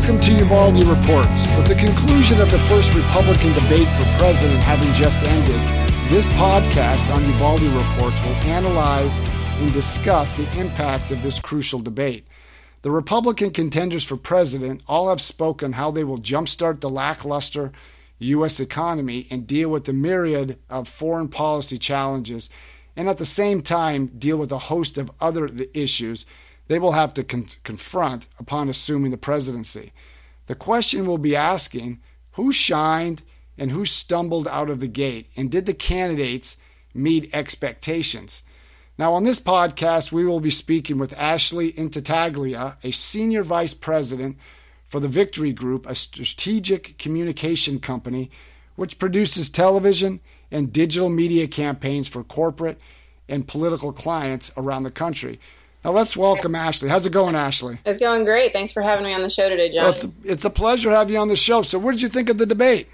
Welcome to Ubaldi Reports. With the conclusion of the first Republican debate for president having just ended, this podcast on Ubaldi Reports will analyze and discuss the impact of this crucial debate. The Republican contenders for president all have spoken how they will jumpstart the lackluster U.S. economy and deal with the myriad of foreign policy challenges, and at the same time deal with a host of other issues they will have to con- confront upon assuming the presidency. The question we'll be asking who shined and who stumbled out of the gate, and did the candidates meet expectations? Now, on this podcast, we will be speaking with Ashley Intartaglia, a senior vice president for the Victory Group, a strategic communication company which produces television and digital media campaigns for corporate and political clients around the country. Now let's welcome Ashley. How's it going, Ashley? It's going great. Thanks for having me on the show today, John. Well, it's, a, it's a pleasure to have you on the show. So, what did you think of the debate?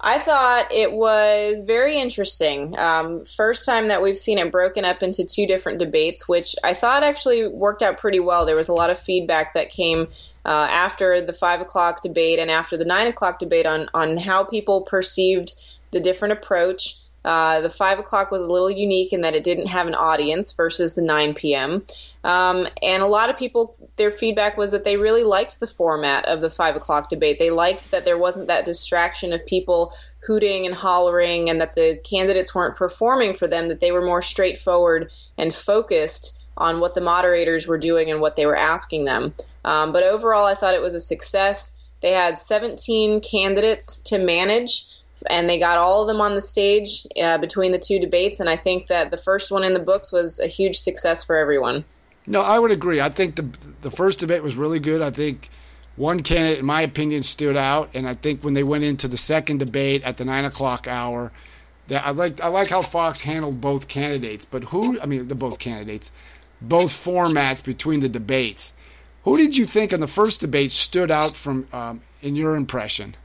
I thought it was very interesting. Um, first time that we've seen it broken up into two different debates, which I thought actually worked out pretty well. There was a lot of feedback that came uh, after the five o'clock debate and after the nine o'clock debate on on how people perceived the different approach. Uh, the five o'clock was a little unique in that it didn't have an audience versus the 9 p.m. Um, and a lot of people, their feedback was that they really liked the format of the five o'clock debate. They liked that there wasn't that distraction of people hooting and hollering and that the candidates weren't performing for them, that they were more straightforward and focused on what the moderators were doing and what they were asking them. Um, but overall, I thought it was a success. They had 17 candidates to manage and they got all of them on the stage uh, between the two debates. And I think that the first one in the books was a huge success for everyone. No, I would agree. I think the the first debate was really good. I think one candidate, in my opinion, stood out, and I think when they went into the second debate at the nine o'clock hour, that I like I like how Fox handled both candidates. But who? I mean, the both candidates, both formats between the debates. Who did you think in the first debate stood out from um, in your impression?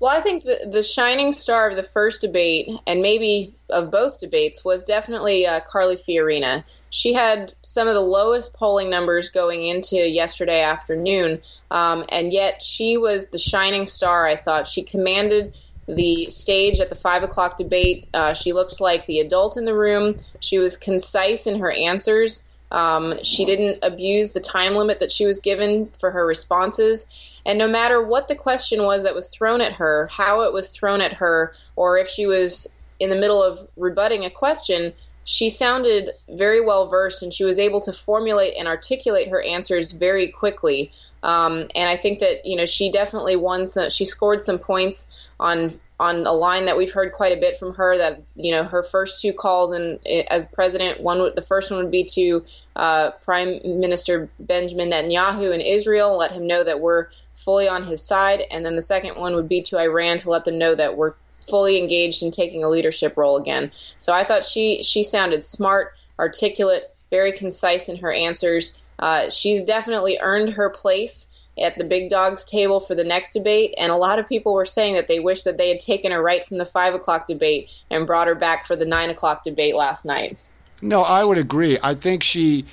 Well, I think the, the shining star of the first debate, and maybe of both debates, was definitely uh, Carly Fiorina. She had some of the lowest polling numbers going into yesterday afternoon, um, and yet she was the shining star, I thought. She commanded the stage at the five o'clock debate. Uh, she looked like the adult in the room. She was concise in her answers. Um, she didn't abuse the time limit that she was given for her responses. And no matter what the question was that was thrown at her, how it was thrown at her, or if she was in the middle of rebutting a question, she sounded very well versed and she was able to formulate and articulate her answers very quickly. Um, and I think that you know she definitely won. Some, she scored some points on on a line that we've heard quite a bit from her. That you know her first two calls and as president, one the first one would be to uh, Prime Minister Benjamin Netanyahu in Israel, let him know that we're fully on his side, and then the second one would be to Iran to let them know that we're fully engaged in taking a leadership role again. So I thought she she sounded smart, articulate, very concise in her answers. Uh, she's definitely earned her place at the big dogs table for the next debate, and a lot of people were saying that they wish that they had taken her right from the five o'clock debate and brought her back for the nine o'clock debate last night. No, I would agree. I think she,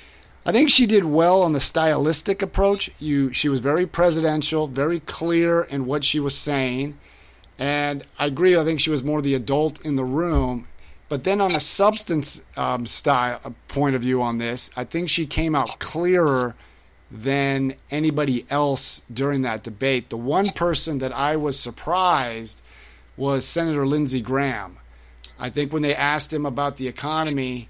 I think she did well on the stylistic approach. You, she was very presidential, very clear in what she was saying, and I agree. I think she was more the adult in the room. But then, on a substance um, style uh, point of view on this, I think she came out clearer than anybody else during that debate. The one person that I was surprised was Senator Lindsey Graham. I think when they asked him about the economy,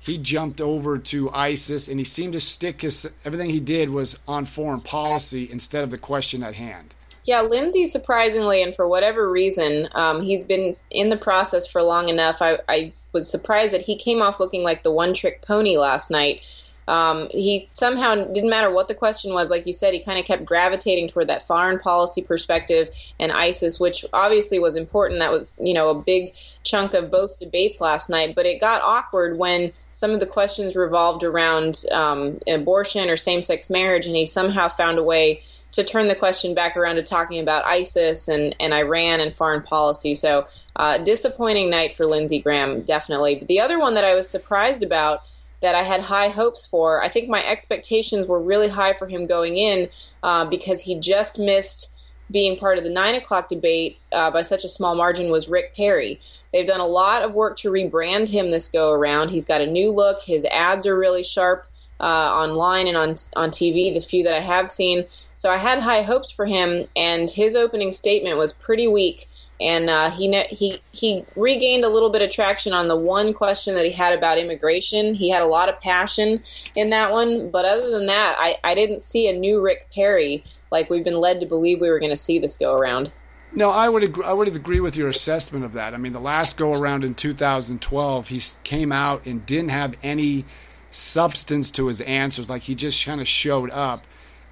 he jumped over to ISIS and he seemed to stick his everything he did was on foreign policy instead of the question at hand. Yeah, Lindsey, surprisingly, and for whatever reason, um, he's been in the process for long enough. I, I was surprised that he came off looking like the one trick pony last night um, he somehow didn't matter what the question was. Like you said, he kind of kept gravitating toward that foreign policy perspective and ISIS, which obviously was important. That was you know a big chunk of both debates last night. But it got awkward when some of the questions revolved around um, abortion or same-sex marriage, and he somehow found a way to turn the question back around to talking about ISIS and, and Iran and foreign policy. So, uh, disappointing night for Lindsey Graham, definitely. But the other one that I was surprised about that I had high hopes for. I think my expectations were really high for him going in uh, because he just missed being part of the nine o'clock debate uh, by such a small margin was Rick Perry. They've done a lot of work to rebrand him this go around. He's got a new look. His ads are really sharp uh, online and on on TV. The few that I have seen, so I had high hopes for him. And his opening statement was pretty weak and uh, he he he regained a little bit of traction on the one question that he had about immigration. He had a lot of passion in that one, but other than that, I, I didn't see a new Rick Perry like we've been led to believe we were going to see this go around. No, I would agree, I would agree with your assessment of that. I mean, the last go around in 2012, he came out and didn't have any substance to his answers. Like he just kind of showed up.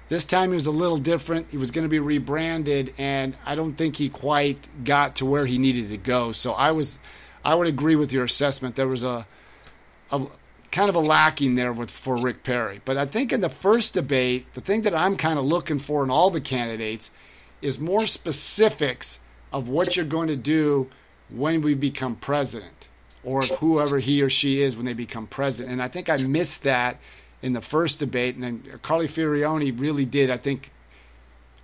This time he was a little different. He was going to be rebranded, and I don't think he quite got to where he needed to go. So I was, I would agree with your assessment. There was a, a kind of a lacking there with for Rick Perry. But I think in the first debate, the thing that I'm kind of looking for in all the candidates is more specifics of what you're going to do when we become president, or whoever he or she is when they become president. And I think I missed that in the first debate, and then Carly Fiorina really did, I think,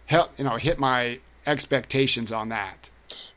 help you know hit my expectations on that.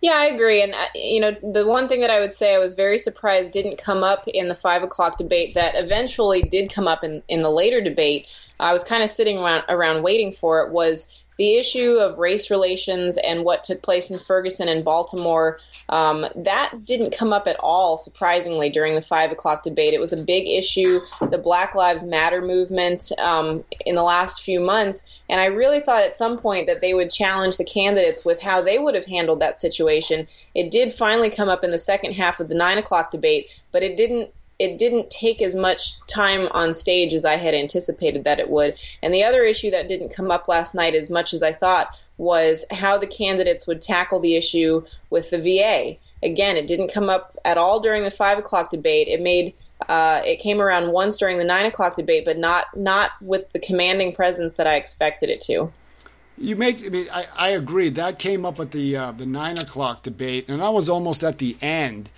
Yeah, I agree. And, uh, you know, the one thing that I would say I was very surprised didn't come up in the five o'clock debate that eventually did come up in, in the later debate. I was kind of sitting around, around waiting for it was the issue of race relations and what took place in Ferguson and Baltimore, um, that didn't come up at all, surprisingly, during the five o'clock debate. It was a big issue, the Black Lives Matter movement um, in the last few months. And I really thought at some point that they would challenge the candidates with how they would have handled that situation. It did finally come up in the second half of the nine o'clock debate, but it didn't it didn't take as much time on stage as I had anticipated that it would. And the other issue that didn't come up last night as much as I thought was how the candidates would tackle the issue with the VA. Again, it didn't come up at all during the five o'clock debate. It made uh, it came around once during the nine o'clock debate, but not not with the commanding presence that I expected it to. You make. I mean, I, I agree. That came up at the uh, the nine o'clock debate, and I was almost at the end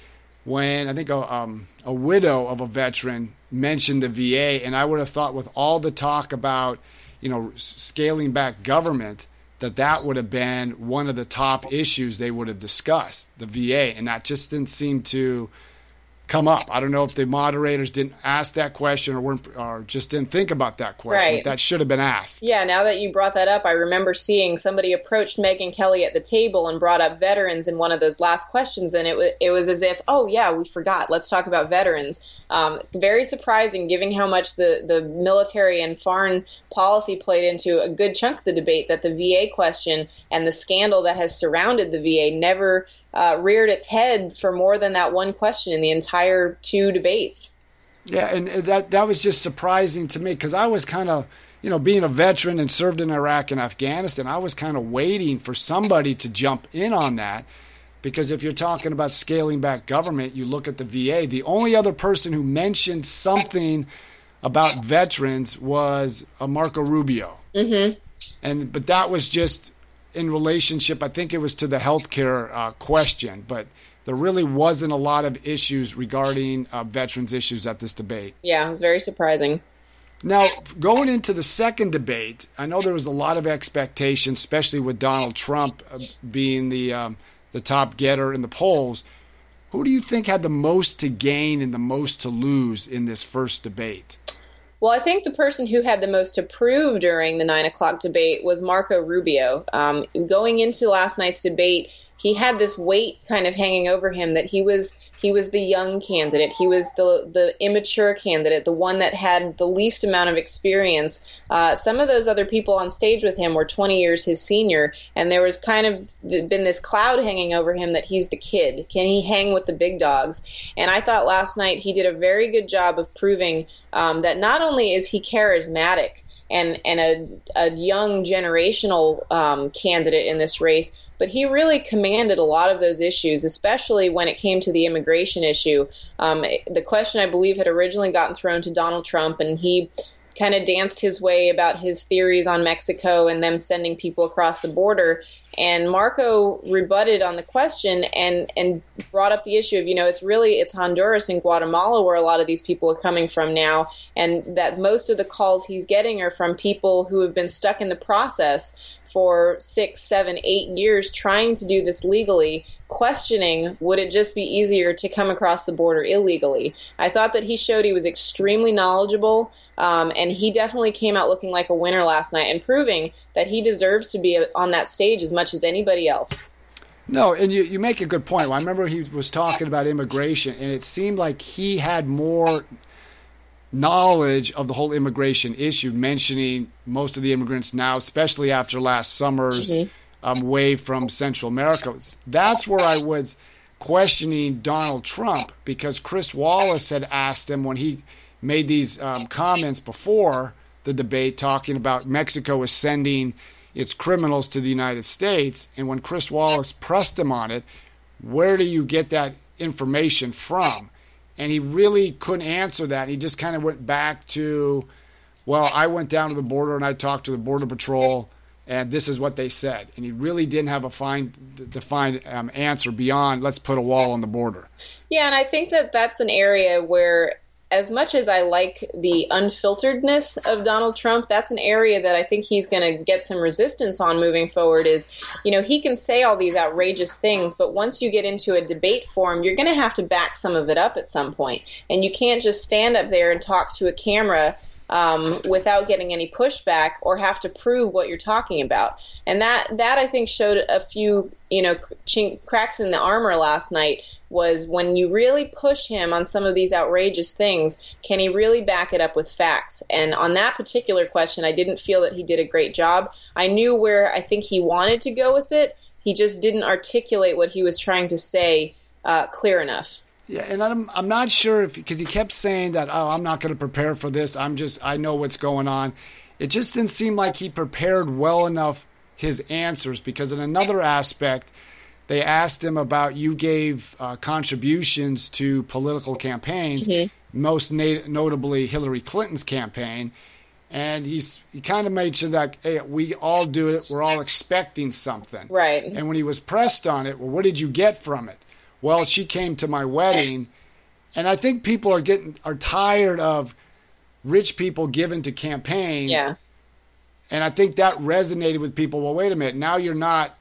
when I think a, um, a widow of a veteran mentioned the VA, and I would have thought with all the talk about you know scaling back government that that would have been one of the top issues they would have discussed the VA, and that just didn't seem to come up. I don't know if the moderators didn't ask that question or weren't or just didn't think about that question. Right. That should have been asked. Yeah, now that you brought that up, I remember seeing somebody approached Megyn Kelly at the table and brought up veterans in one of those last questions, and it was it was as if, oh yeah, we forgot. Let's talk about veterans. Um, very surprising, given how much the the military and foreign policy played into a good chunk of the debate. That the VA question and the scandal that has surrounded the VA never uh, reared its head for more than that one question in the entire two debates. Yeah, and that that was just surprising to me because I was kind of, you know, being a veteran and served in Iraq and Afghanistan, I was kind of waiting for somebody to jump in on that. Because if you're talking about scaling back government, you look at the VA. The only other person who mentioned something about veterans was uh, Marco Rubio. Mm-hmm. And but that was just in relationship, I think it was to the healthcare uh, question, but there really wasn't a lot of issues regarding uh, veterans issues at this debate. Yeah, it was very surprising. Now, going into the second debate, I know there was a lot of expectation, especially with Donald Trump uh, being the um, the top getter in the polls. Who do you think had the most to gain and the most to lose in this first debate? Well, I think the person who had the most to prove during the nine o'clock debate was Marco Rubio. Um, going into last night's debate, he had this weight kind of hanging over him that he was he was the young candidate. He was the the immature candidate, the one that had the least amount of experience. Uh, some of those other people on stage with him were 20 years his senior, and there was kind of been this cloud hanging over him that he's the kid. Can he hang with the big dogs? And I thought last night he did a very good job of proving um, that not only is he charismatic and and a, a young generational um, candidate in this race but he really commanded a lot of those issues, especially when it came to the immigration issue. Um, the question, I believe, had originally gotten thrown to Donald Trump, and he kind of danced his way about his theories on Mexico and them sending people across the border. And Marco rebutted on the question and and brought up the issue of you know it's really it's Honduras and Guatemala where a lot of these people are coming from now, and that most of the calls he's getting are from people who have been stuck in the process for six, seven, eight years trying to do this legally, questioning would it just be easier to come across the border illegally. I thought that he showed he was extremely knowledgeable, um, and he definitely came out looking like a winner last night and proving that he deserves to be on that stage as much as anybody else. No, and you, you make a good point. I remember he was talking about immigration, and it seemed like he had more knowledge of the whole immigration issue, mentioning most of the immigrants now, especially after last summer's mm-hmm. um, wave from Central America. That's where I was questioning Donald Trump because Chris Wallace had asked him when he made these um, comments before the debate, talking about Mexico was sending its criminals to the United States. And when Chris Wallace pressed him on it, where do you get that information from? And he really couldn't answer that. He just kind of went back to, well, I went down to the border and I talked to the border patrol, and this is what they said. And he really didn't have a fine, defined um, answer beyond let's put a wall on the border. Yeah, and I think that that's an area where as much as I like the unfilteredness of Donald Trump, that's an area that I think he's going to get some resistance on moving forward. Is, you know, he can say all these outrageous things, but once you get into a debate forum, you're going to have to back some of it up at some point. And you can't just stand up there and talk to a camera um, without getting any pushback or have to prove what you're talking about. And that, that I think showed a few, you know, chink, cracks in the armor last night was when you really push him on some of these outrageous things, can he really back it up with facts? And on that particular question, I didn't feel that he did a great job. I knew where I think he wanted to go with it. He just didn't articulate what he was trying to say uh, clear enough. Yeah, and I'm I'm not sure if because he kept saying that oh I'm not going to prepare for this. I'm just I know what's going on. It just didn't seem like he prepared well enough his answers because in another aspect they asked him about you gave uh, contributions to political campaigns, mm-hmm. most notably Hillary Clinton's campaign. And he's he kind of made sure that hey, we all do it. We're all expecting something, right? And when he was pressed on it, well, what did you get from it? Well, she came to my wedding, and I think people are getting are tired of rich people giving to campaigns. Yeah. And I think that resonated with people. Well, wait a minute. Now you're not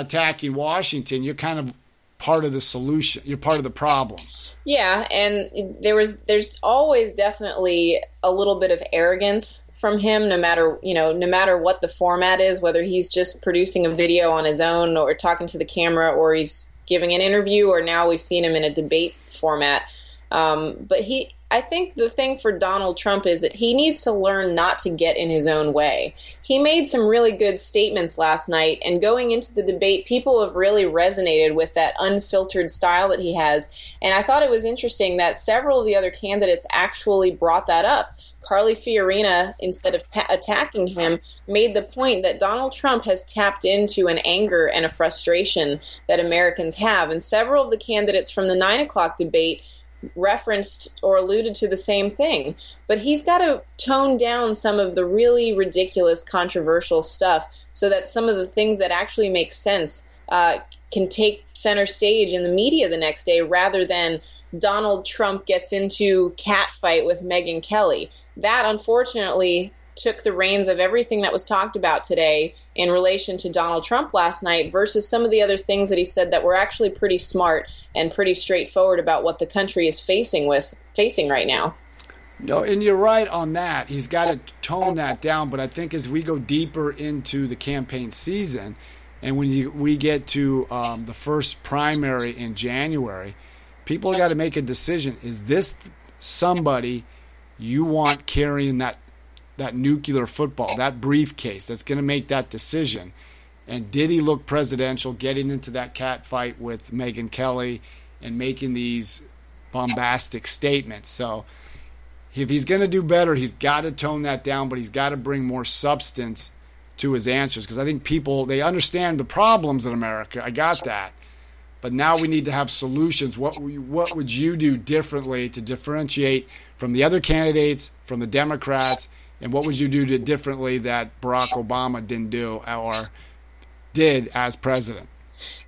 attacking Washington, you're kind of part of the solution. You're part of the problem. Yeah, and there was there's always definitely a little bit of arrogance from him no matter you know no matter what the format is whether he's just producing a video on his own or talking to the camera or he's giving an interview or now we've seen him in a debate format um, but he I think the thing for Donald Trump is that he needs to learn not to get in his own way. He made some really good statements last night, and going into the debate, people have really resonated with that unfiltered style that he has. And I thought it was interesting that several of the other candidates actually brought that up. Carly Fiorina, instead of ta- attacking him, made the point that Donald Trump has tapped into an anger and a frustration that Americans have. And several of the candidates from the 9 o'clock debate referenced or alluded to the same thing. But he's got to tone down some of the really ridiculous, controversial stuff so that some of the things that actually make sense uh, can take center stage in the media the next day rather than Donald Trump gets into cat fight with Megyn Kelly. That, unfortunately, took the reins of everything that was talked about today in relation to Donald Trump last night versus some of the other things that he said that were actually pretty smart and pretty straightforward about what the country is facing with facing right now. No, and you're right on that. He's got to tone that down. But I think as we go deeper into the campaign season, and when you, we get to um, the first primary in January, people got to make a decision: is this somebody you want carrying that that nuclear football, that briefcase that's going to make that decision. And did he look presidential getting into that cat fight with Megyn Kelly and making these bombastic statements? So if he's going to do better, he's got to tone that down, but he's got to bring more substance to his answers because I think people they understand the problems in America. I got that. But now we need to have solutions. What what would you do differently to differentiate from the other candidates, from the Democrats, and what would you do differently that Barack Obama didn't do or did as president.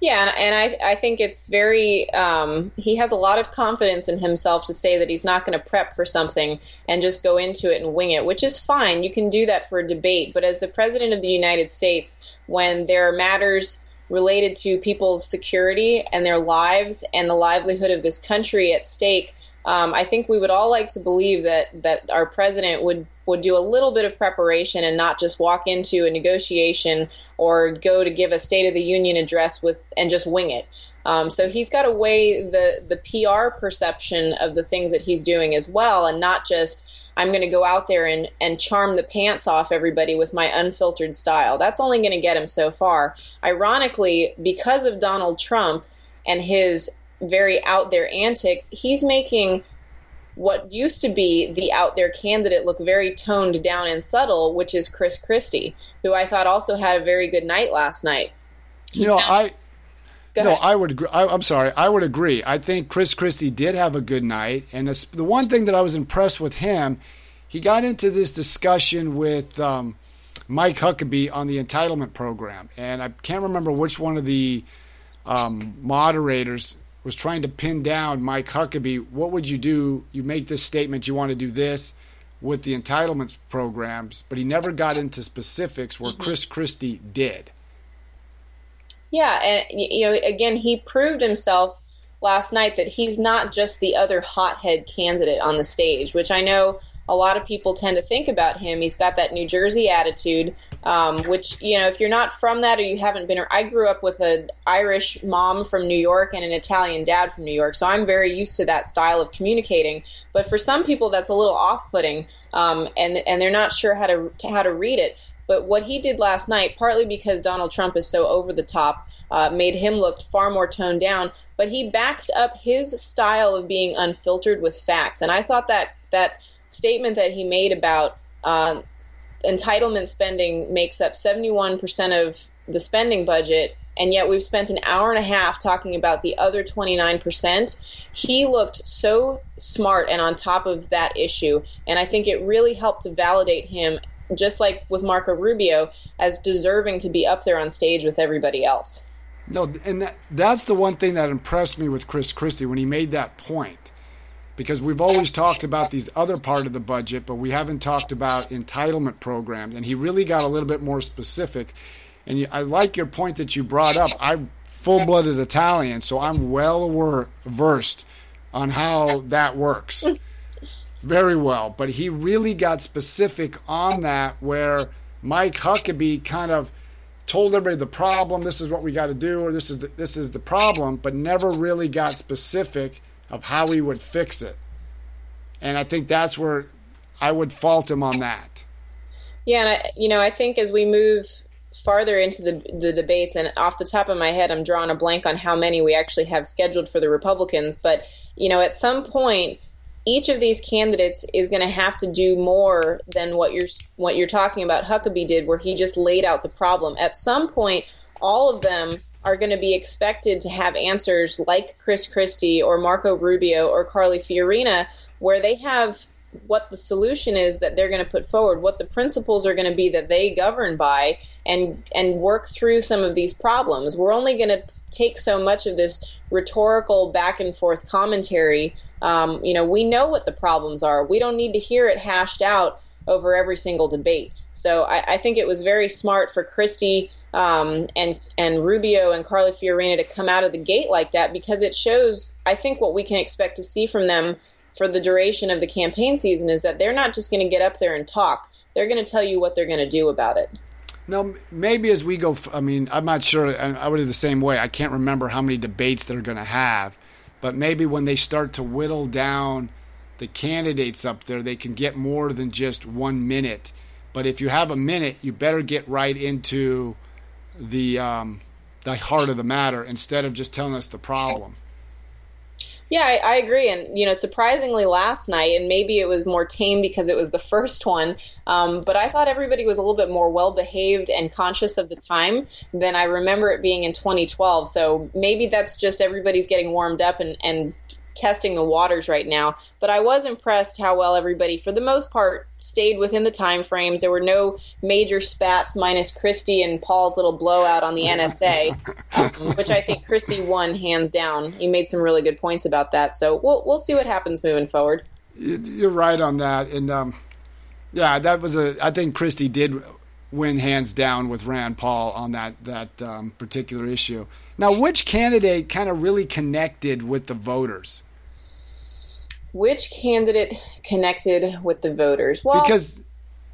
Yeah, and, and I, I think it's very, um, he has a lot of confidence in himself to say that he's not going to prep for something and just go into it and wing it, which is fine. You can do that for a debate. But as the President of the United States, when there are matters related to people's security and their lives and the livelihood of this country at stake, um, I think we would all like to believe that that our president would would do a little bit of preparation and not just walk into a negotiation or go to give a State of the Union address with and just wing it. Um, so he's got to weigh the the PR perception of the things that he's doing as well, and not just I'm going to go out there and, and charm the pants off everybody with my unfiltered style. That's only going to get him so far. Ironically, because of Donald Trump and his very out there antics, he's making what used to be the out there candidate look very toned down and subtle, which is Chris Christie, who I thought also had a very good night last night. He you know, I. no, I would. Agree. I, am sorry. I would agree. I think Chris Christie did have a good night, and the one thing that I was impressed with him, he got into this discussion with um, Mike Huckabee on the entitlement program, and I can't remember which one of the um, moderators was trying to pin down Mike Huckabee. What would you do? You make this statement, you want to do this with the entitlements programs, but he never got into specifics where mm-hmm. Chris Christie did. Yeah, and you know, again, he proved himself last night that he's not just the other hothead candidate on the stage, which I know a lot of people tend to think about him. He's got that New Jersey attitude, um, which you know, if you're not from that or you haven't been, I grew up with an Irish mom from New York and an Italian dad from New York, so I'm very used to that style of communicating. But for some people, that's a little off-putting, um, and and they're not sure how to how to read it. But what he did last night, partly because Donald Trump is so over the top, uh, made him look far more toned down. But he backed up his style of being unfiltered with facts, and I thought that that statement that he made about uh, entitlement spending makes up 71% of the spending budget, and yet we've spent an hour and a half talking about the other 29%. He looked so smart and on top of that issue, and I think it really helped to validate him, just like with Marco Rubio, as deserving to be up there on stage with everybody else. No, and that, that's the one thing that impressed me with Chris Christie when he made that point because we've always talked about these other part of the budget, but we haven't talked about entitlement programs. And he really got a little bit more specific. And I like your point that you brought up. I'm full-blooded Italian, so I'm well versed on how that works. Very well, but he really got specific on that where Mike Huckabee kind of told everybody the problem, this is what we got to do, or this is the, this is the problem, but never really got specific of how he would fix it. And I think that's where I would fault him on that. Yeah, and I, you know, I think as we move farther into the the debates, and off the top of my head, I'm drawing a blank on how many we actually have scheduled for the Republicans. But you know, at some point, each of these candidates is going to have to do more than what you're what you're talking about. Huckabee did, where he just laid out the problem. At some point, all of them are going to be expected to have answers like Chris Christie or Marco Rubio or Carly Fiorina, where they have what the solution is that they're going to put forward, what the principles are going to be that they govern by, and and work through some of these problems. We're only going to take so much of this rhetorical back and forth commentary. Um, you know, we know what the problems are. We don't need to hear it hashed out over every single debate. So I, I think it was very smart for Christie um, and and Rubio and Carly Fiorina to come out of the gate like that because it shows, I think, what we can expect to see from them for the duration of the campaign season is that they're not just going to get up there and talk; they're going to tell you what they're going to do about it. Now, maybe as we go, I mean, I'm not sure. I would do the same way. I can't remember how many debates they're going to have, but maybe when they start to whittle down the candidates up there, they can get more than just one minute. But if you have a minute, you better get right into the um, the heart of the matter instead of just telling us the problem. Yeah, I, I, agree. And, you know, surprisingly last night, and maybe it was more tame because it was the first one, um, but I thought everybody was a little bit more well behaved and conscious of the time than I remember it being in 2012. So maybe that's just everybody's getting warmed up and, and testing the waters right now. But I was impressed how well everybody, for the most part, stayed within the time frames. There were no major spats, minus Christie and Paul's little blowout on the NSA, um, which I think Christie won hands down. He made some really good points about that. So we'll we'll see what happens moving forward. You're right on that, and um, yeah, that was a. I think Christie did win hands down with Rand Paul on that that um, particular issue. Now, which candidate kind of really connected with the voters? Which candidate connected with the voters? Well, because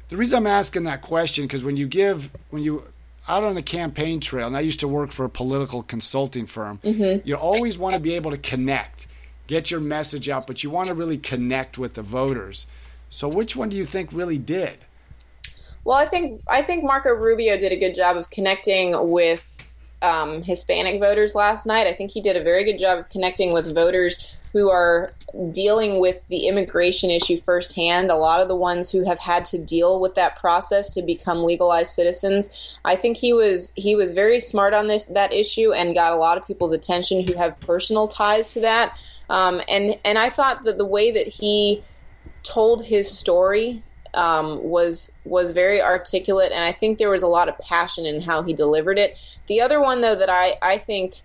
the reason I'm asking that question because when you give when you out on the campaign trail, and I used to work for a political consulting firm, mm-hmm. you always want to be able to connect, get your message out, but you want to really connect with the voters. So, which one do you think really did? Well, I think I think Marco Rubio did a good job of connecting with um, Hispanic voters last night. I think he did a very good job of connecting with voters who are dealing with the immigration issue firsthand. A lot of the ones who have had to deal with that process to become legalized citizens. I think he was he was very smart on this that issue and got a lot of people's attention who have personal ties to that. Um, and and I thought that the way that he told his story um, was was very articulate, and I think there was a lot of passion in how he delivered it. The other one, though, that I I think,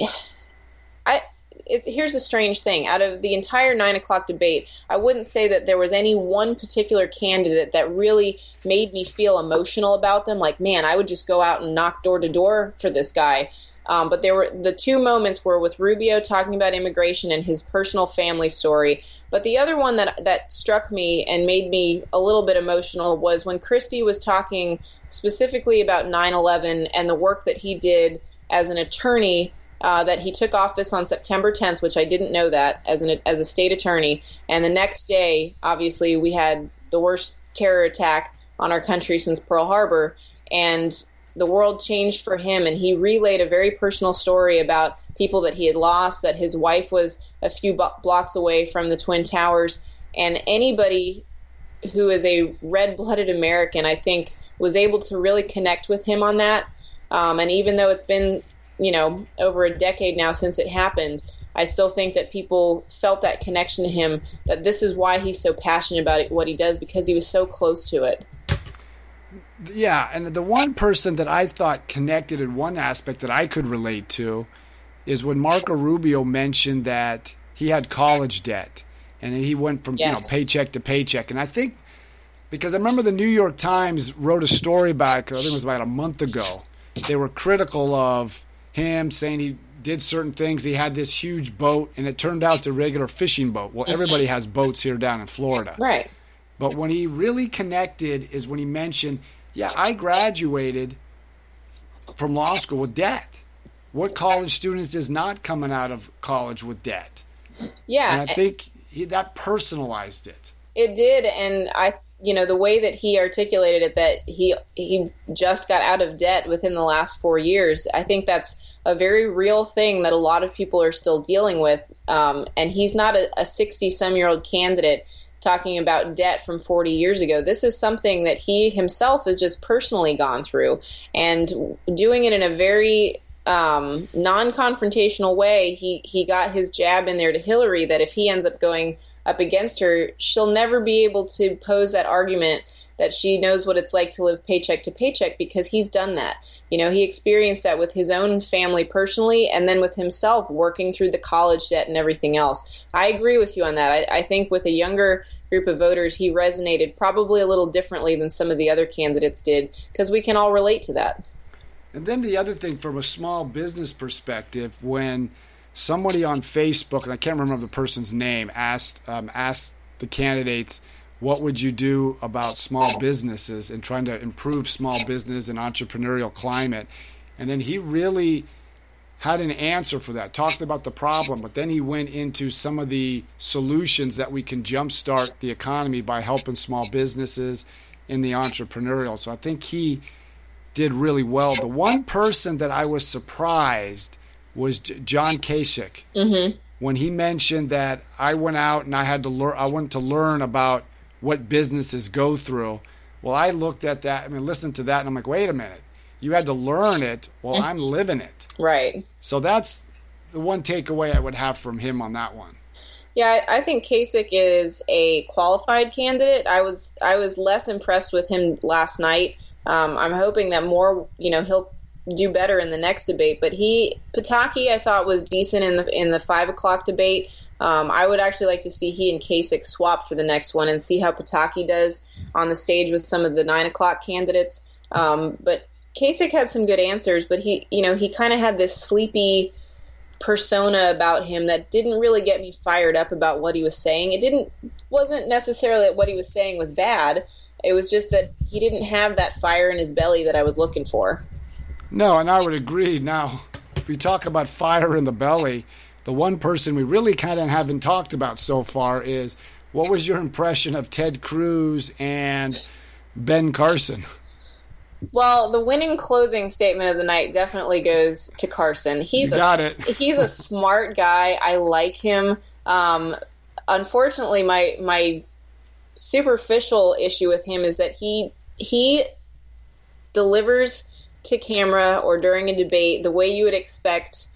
I here's a strange thing. Out of the entire nine o'clock debate, I wouldn't say that there was any one particular candidate that really made me feel emotional about them. Like, man, I would just go out and knock door to door for this guy. Um, but there were the two moments were with Rubio talking about immigration and his personal family story. But the other one that that struck me and made me a little bit emotional was when Christie was talking specifically about 9/11 and the work that he did as an attorney. Uh, that he took office on September 10th, which I didn't know that as an as a state attorney. And the next day, obviously, we had the worst terror attack on our country since Pearl Harbor. And the world changed for him, and he relayed a very personal story about people that he had lost, that his wife was a few blocks away from the Twin Towers, and anybody who is a red blooded American, I think, was able to really connect with him on that. Um, and even though it's been, you know, over a decade now since it happened, I still think that people felt that connection to him, that this is why he's so passionate about it, what he does, because he was so close to it. Yeah, and the one person that I thought connected in one aspect that I could relate to is when Marco Rubio mentioned that he had college debt and then he went from yes. you know paycheck to paycheck. And I think because I remember the New York Times wrote a story back, I think it was about a month ago. They were critical of him, saying he did certain things. He had this huge boat, and it turned out to a regular fishing boat. Well, mm-hmm. everybody has boats here down in Florida, right? But when he really connected is when he mentioned yeah, I graduated from law school with debt. What college students is not coming out of college with debt? Yeah, and I think he, that personalized it. It did, and I, you know, the way that he articulated it, that he he just got out of debt within the last four years. I think that's a very real thing that a lot of people are still dealing with. Um, and he's not a sixty-some-year-old candidate talking about debt from 40 years ago. This is something that he himself has just personally gone through and doing it in a very um, non-confrontational way. He he got his jab in there to Hillary that if he ends up going up against her, she'll never be able to pose that argument that she knows what it's like to live paycheck to paycheck because he's done that. You know, he experienced that with his own family personally and then with himself working through the college debt and everything else. I agree with you on that. I, I think with a younger group of voters, he resonated probably a little differently than some of the other candidates did because we can all relate to that. And then the other thing from a small business perspective, when somebody on Facebook, and I can't remember the person's name, asked um, asked the candidates – what would you do about small businesses and trying to improve small business and entrepreneurial climate? And then he really had an answer for that, talked about the problem, but then he went into some of the solutions that we can jumpstart the economy by helping small businesses in the entrepreneurial. So I think he did really well. The one person that I was surprised was John Kasich. Mm-hmm. When he mentioned that I went out and I had to learn, I went to learn about what businesses go through. Well, I looked at that, I mean, listened to that, and I'm like, wait a minute. You had to learn it. Well. I'm living it. Right. So that's the one takeaway I would have from him on that one. Yeah, I, I think Kasich is a qualified candidate. I was I was less impressed with him last night. Um, I'm hoping that more, you know, he'll do better in the next debate. But he Pataki, I thought was decent in the in the five o'clock debate. Um, I would actually like to see he and Kasich swap for the next one and see how Pataki does on the stage with some of the nine o'clock candidates. Um, but Kasich had some good answers, but he, you know, he kind of had this sleepy persona about him that didn't really get me fired up about what he was saying. It didn't wasn't necessarily that what he was saying was bad. It was just that he didn't have that fire in his belly that I was looking for. No, and I would agree. Now, if we talk about fire in the belly, the one person we really kind of haven't talked about so far is what was your impression of Ted Cruz and Ben Carson? Well, the winning closing statement of the night definitely goes to Carson. He's a, it. he's a smart guy. I like him. Um, unfortunately, my my superficial issue with him is that he he delivers to camera or during a debate the way you would expect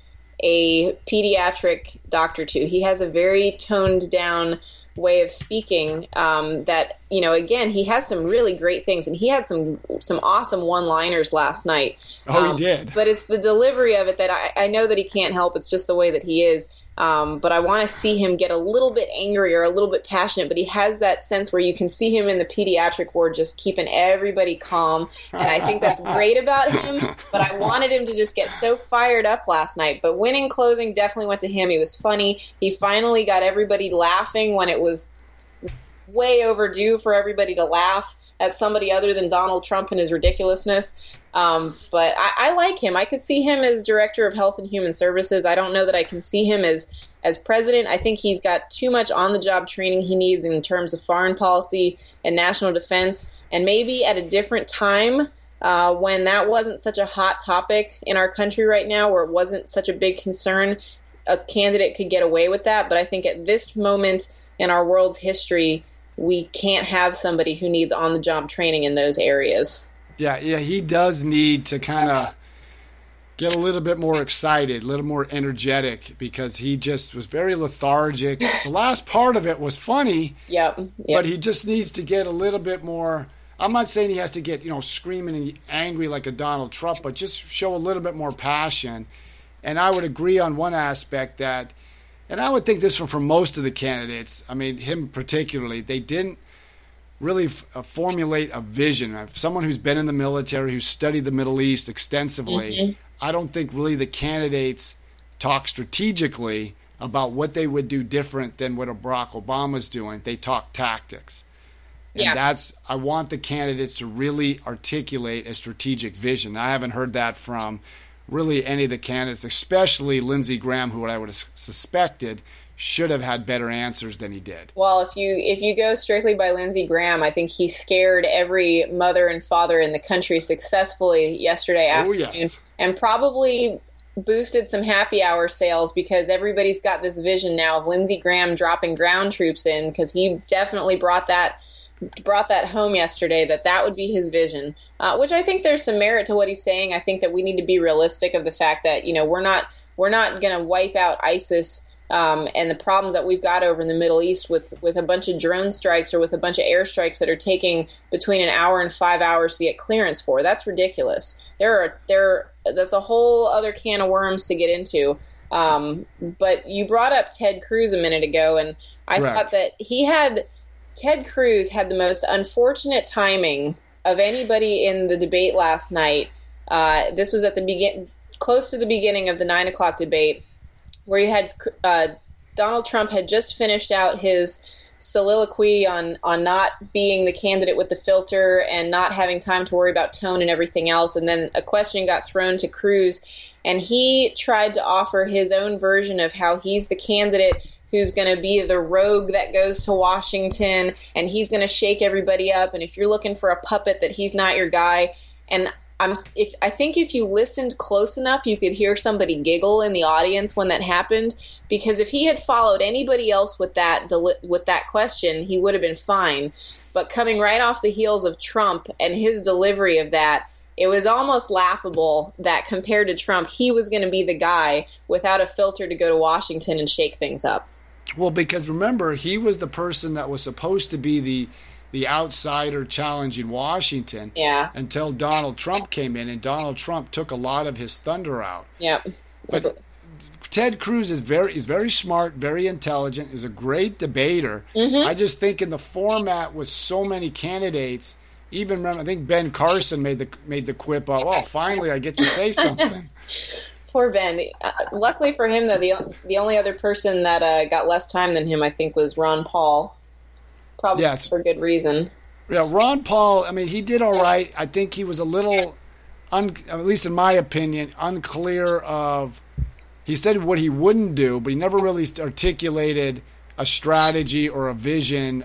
a pediatric doctor to. He has a very toned down way of speaking um, that you know again he has some really great things and he had some some awesome one liners last night. Oh um, he did. but it's the delivery of it that I, I know that he can't help. It's just the way that he is um, but I want to see him get a little bit angry or a little bit passionate. But he has that sense where you can see him in the pediatric ward just keeping everybody calm. And I think that's great about him. But I wanted him to just get so fired up last night. But winning closing definitely went to him. He was funny. He finally got everybody laughing when it was way overdue for everybody to laugh at somebody other than Donald Trump and his ridiculousness. Um, but I, I, like him. I could see him as director of health and human services. I don't know that I can see him as as president. I think he's got too much on the job training he needs in terms of foreign policy and national defense. And maybe at a different time, uh, when that wasn't such a hot topic in our country right now, where it wasn't such a big concern, a candidate could get away with that. But I think at this moment in our world's history, we can't have somebody who needs on the job training in those areas. Yeah, yeah, he does need to kind of get a little bit more excited, a little more energetic because he just was very lethargic. The last part of it was funny. Yep, yep. But he just needs to get a little bit more I'm not saying he has to get, you know, screaming and angry like a Donald Trump, but just show a little bit more passion. And I would agree on one aspect that and I would think this from for most of the candidates, I mean him particularly, they didn't really f- uh, formulate a vision. Uh, someone who's been in the military, who's studied the Middle East extensively, mm-hmm. I don't think really the candidates talk strategically about what they would do different than what a Barack Obama's doing. They talk tactics. And yeah. that's I want the candidates to really articulate a strategic vision. I haven't heard that from really any of the candidates, especially Lindsey Graham, who I would have suspected should have had better answers than he did. Well, if you if you go strictly by Lindsey Graham, I think he scared every mother and father in the country successfully yesterday oh, afternoon, oh, yes. and probably boosted some happy hour sales because everybody's got this vision now of Lindsey Graham dropping ground troops in because he definitely brought that brought that home yesterday that that would be his vision, uh, which I think there's some merit to what he's saying. I think that we need to be realistic of the fact that you know we're not we're not going to wipe out ISIS um, and the problems that we've got over in the Middle East with with a bunch of drone strikes or with a bunch of airstrikes that are taking between an hour and five hours to get clearance for. That's ridiculous. There are there that's a whole other can of worms to get into. Um, but you brought up Ted Cruz a minute ago, and I thought that he had Ted Cruz had the most unfortunate timing of anybody in the debate last night. Uh, this was at the begin, close to the beginning of the nine o'clock debate where you had uh, Donald Trump had just finished out his soliloquy on on not being the candidate with the filter and not having time to worry about tone and everything else, and then a question got thrown to Cruz, and he tried to offer his own version of how he's the candidate who's going to be the rogue that goes to Washington and he's going to shake everybody up. And if you're looking for a puppet that he's not your guy and I'm if I think if you listened close enough, you could hear somebody giggle in the audience when that happened. Because if he had followed anybody else with that with that question, he would have been fine. But coming right off the heels of Trump and his delivery of that, it was almost laughable that compared to Trump, he was going to be the guy without a filter to go to Washington and shake things up. Well, because remember, he was the person that was supposed to be the the outsider challenging Washington. Yeah. Until Donald Trump came in, and Donald Trump took a lot of his thunder out. Yep. But Ted Cruz is very is very smart, very intelligent, is a great debater. Mm-hmm. I just think in the format with so many candidates, even remember, I think Ben Carson made the made the quip. Of, oh, finally, I get to say something. Poor Ben. Uh, luckily for him, though, the the only other person that uh, got less time than him, I think, was Ron Paul. Probably Yes. for good reason. Yeah, Ron Paul. I mean, he did all right. I think he was a little, un, at least in my opinion, unclear of. He said what he wouldn't do, but he never really articulated a strategy or a vision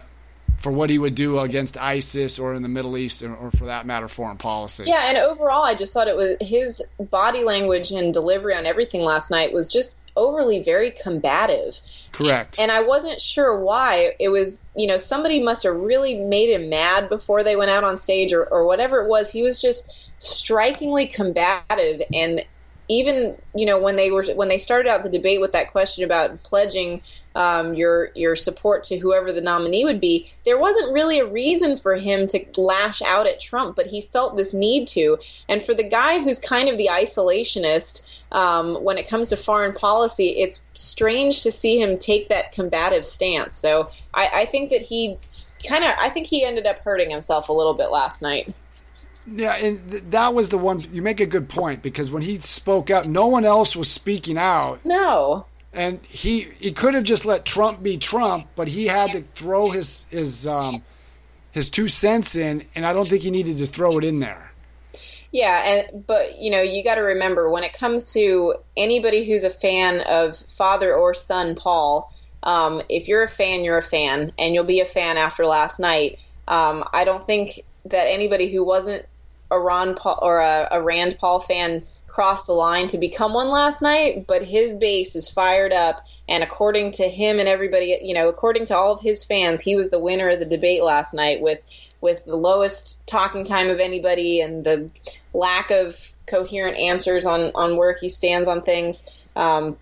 for what he would do against ISIS or in the Middle East, or, or for that matter, foreign policy. Yeah, and overall, I just thought it was his body language and delivery on everything last night was just overly very combative. Correct. And I wasn't sure why. It was, you know, somebody must have really made him mad before they went out on stage or, or whatever it was. He was just strikingly combative and even you know when they were when they started out the debate with that question about pledging um, your your support to whoever the nominee would be, there wasn't really a reason for him to lash out at Trump, but he felt this need to. And for the guy who's kind of the isolationist um, when it comes to foreign policy, it's strange to see him take that combative stance. So I, I think that he kind of I think he ended up hurting himself a little bit last night. Yeah, and th- that was the one. You make a good point because when he spoke out, no one else was speaking out. No. And he he could have just let Trump be Trump, but he had to throw his his um, his two cents in, and I don't think he needed to throw it in there. Yeah, and but you know, you got to remember when it comes to anybody who's a fan of father or son Paul, um, if you're a fan, you're a fan, and you'll be a fan after last night. Um, I don't think that anybody who wasn't a Ron Paul or a, a Rand Paul fan crossed the line to become one last night, but his base is fired up, and according to him and everybody, you know, according to all of his fans, he was the winner of the debate last night with with the lowest talking time of anybody and the lack of coherent answers on on where he stands on things. Um,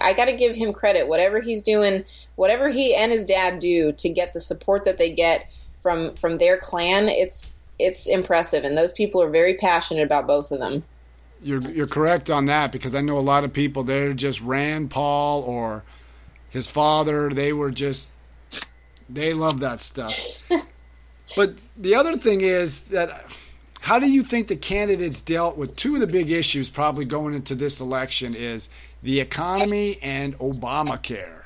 I got to give him credit. Whatever he's doing, whatever he and his dad do to get the support that they get from from their clan, it's it's impressive, and those people are very passionate about both of them. You're you're correct on that because I know a lot of people they're just Rand Paul or his father. They were just they love that stuff. but the other thing is that how do you think the candidates dealt with two of the big issues probably going into this election is the economy and Obamacare.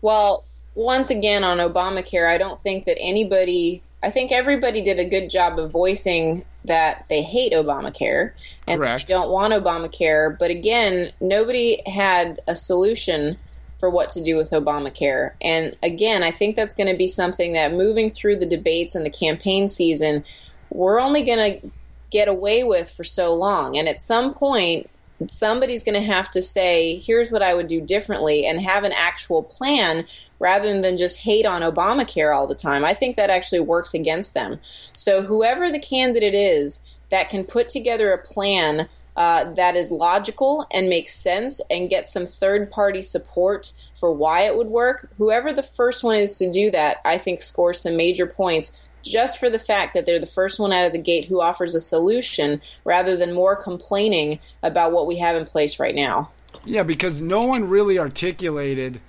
Well, once again on Obamacare, I don't think that anybody I think everybody did a good job of voicing that they hate Obamacare and Correct. they don't want Obamacare. But again, nobody had a solution for what to do with Obamacare. And again, I think that's going to be something that moving through the debates and the campaign season, we're only going to get away with for so long. And at some point, somebody's going to have to say, here's what I would do differently and have an actual plan rather than just hate on Obamacare all the time. I think that actually works against them. So, whoever the candidate is that can put together a plan uh, that is logical and makes sense and get some third party support for why it would work, whoever the first one is to do that, I think scores some major points just for the fact that they're the first one out of the gate who offers a solution rather than more complaining about what we have in place right now. Yeah, because no one really articulated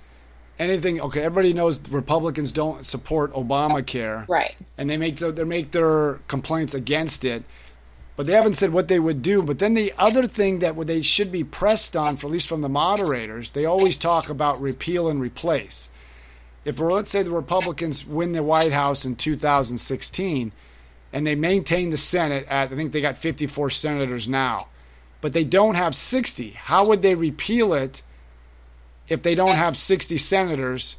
anything. Okay, everybody knows Republicans don't support Obamacare, Right. and they make their, they make their complaints against it, but they haven't said what they would do. But then the other thing that they should be pressed on, for at least from the moderators, they always talk about repeal and replace. If we're, let's say the Republicans win the White House in 2016, and they maintain the Senate at I think they got 54 senators now, but they don't have 60. How would they repeal it if they don't have 60 senators?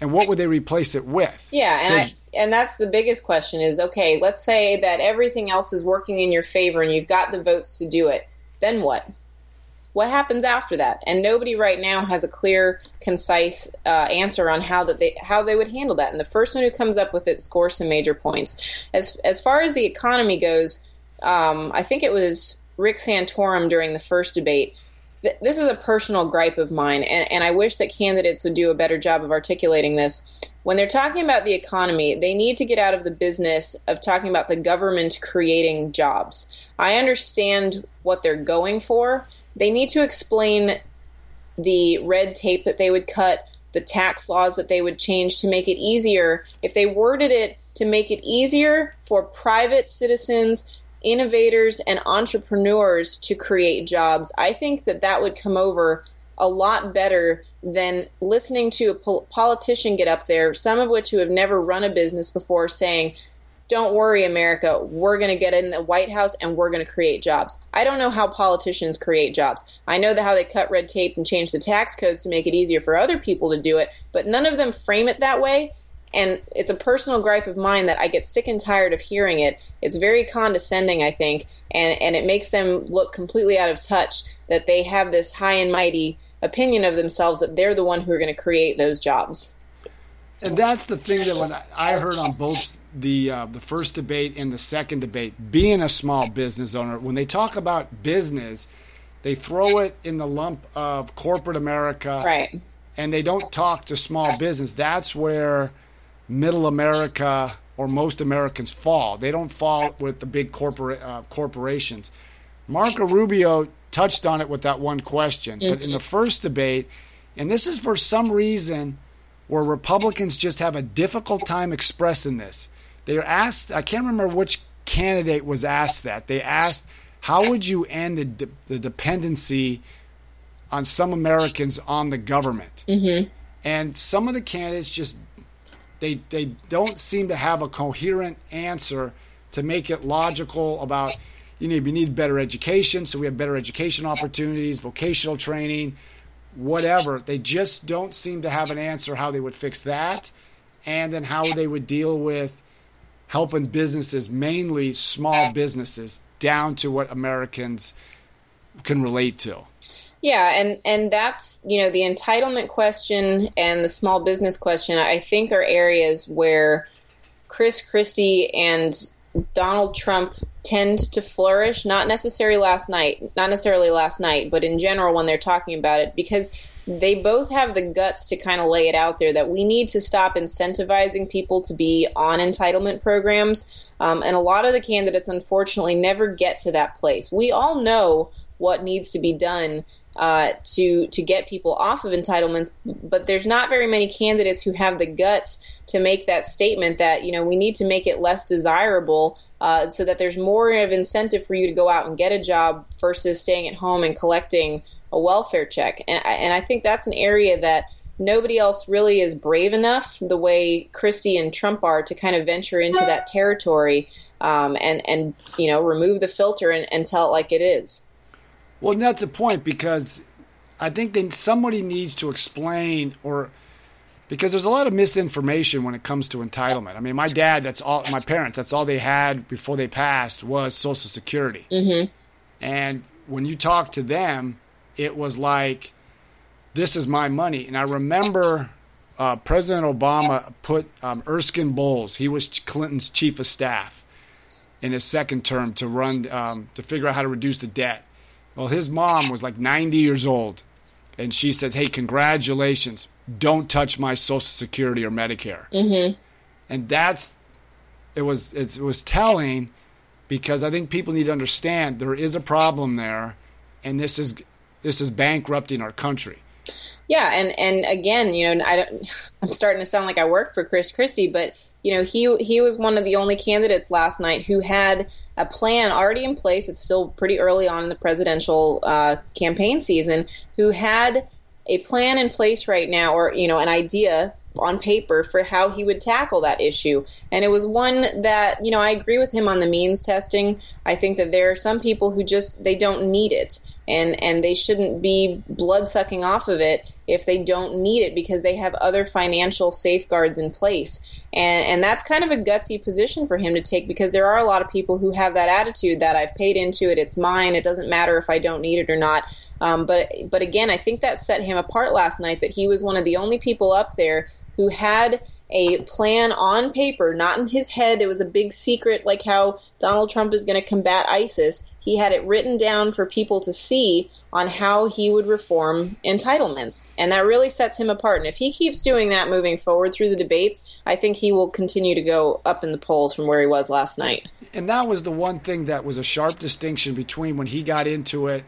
And what would they replace it with? Yeah, and I, and that's the biggest question is okay, let's say that everything else is working in your favor and you've got the votes to do it. Then what? What happens after that? And nobody right now has a clear, concise uh, answer on how that they how they would handle that. And the first one who comes up with it scores some major points. As as far as the economy goes, um, I think it was Rick Santorum during the first debate th- this is a personal gripe of mine, and, and I wish that candidates would do a better job of articulating this. When they're talking about the economy, they need to get out of the business of talking about the government creating jobs. I understand what they're going for. They need to explain the red tape that they would cut, the tax laws that they would change to make it easier. If they worded it to make it easier for private citizens innovators and entrepreneurs to create jobs, I think that that would come over a lot better than listening to a pol- politician get up there, some of which who have never run a business before, saying, don't worry, America, we're going to get in the White House and we're going to create jobs. I don't know how politicians create jobs. I know how they cut red tape and change the tax codes to make it easier for other people to do it, but none of them frame it that way. And it's a personal gripe of mine that I get sick and tired of hearing it. It's very condescending, I think, and, and it makes them look completely out of touch that they have this high and mighty opinion of themselves that they're the one who are going to create those jobs. And that's the thing that when I heard on both the uh, the first debate and the second debate, being a small business owner, when they talk about business, they throw it in the lump of corporate America, right? And they don't talk to small business. That's where middle America or most Americans fall. They don't fall with the big corporate uh, corporations. Marco Rubio touched on it with that one question, mm-hmm. but in the first debate, and this is for some reason where Republicans just have a difficult time expressing this. They were asked, I can't remember which candidate was asked that. They asked, how would you end the, de- the dependency on some Americans on the government? Mm-hmm. And some of the candidates just they they don't seem to have a coherent answer to make it logical about you need we need better education, so we have better education opportunities, vocational training, whatever. They just don't seem to have an answer how they would fix that, and then how they would deal with helping businesses, mainly small businesses, down to what Americans can relate to. Yeah, and and that's you know the entitlement question and the small business question. I think are areas where Chris Christie and Donald Trump tend to flourish. Not necessarily last night, not necessarily last night, but in general when they're talking about it, because they both have the guts to kind of lay it out there that we need to stop incentivizing people to be on entitlement programs. Um, and a lot of the candidates, unfortunately, never get to that place. We all know what needs to be done uh, to to get people off of entitlements. But there's not very many candidates who have the guts to make that statement that you know we need to make it less desirable uh, so that there's more of incentive for you to go out and get a job versus staying at home and collecting a welfare check. And and I think that's an area that nobody else really is brave enough the way Christie and Trump are to kind of venture into that territory um, and and you know remove the filter and, and tell it like it is. Well, that's a point because I think that somebody needs to explain or because there's a lot of misinformation when it comes to entitlement. I mean, my dad, that's all, my parents, that's all they had before they passed was Social Security. Mm-hmm. And when you talk to them, it was like, this is my money. And I remember uh, President Obama put um, Erskine Bowles, he was Clinton's chief of staff in his second term to run, um, to figure out how to reduce the debt. Well, his mom was like 90 years old, and she says, "Hey, congratulations! Don't touch my Social Security or Medicare." Mm-hmm. And that's it was it was telling because I think people need to understand there is a problem there, and this is this is bankrupting our country. Yeah, and and again, you know, I don't, I'm starting to sound like I work for Chris Christie, but you know, he he was one of the only candidates last night who had a plan already in place. It's still pretty early on in the presidential uh, campaign season. Who had a plan in place right now, or you know, an idea on paper for how he would tackle that issue. And it was one that, you know, I agree with him on the means testing. I think that there are some people who just they don't need it and and they shouldn't be blood sucking off of it if they don't need it because they have other financial safeguards in place. And and that's kind of a gutsy position for him to take because there are a lot of people who have that attitude that I've paid into it, it's mine, it doesn't matter if I don't need it or not. Um, but but again, I think that set him apart last night. That he was one of the only people up there who had a plan on paper, not in his head. It was a big secret, like how Donald Trump is going to combat ISIS. He had it written down for people to see on how he would reform entitlements. And that really sets him apart. And if he keeps doing that moving forward through the debates, I think he will continue to go up in the polls from where he was last night. And that was the one thing that was a sharp distinction between when he got into it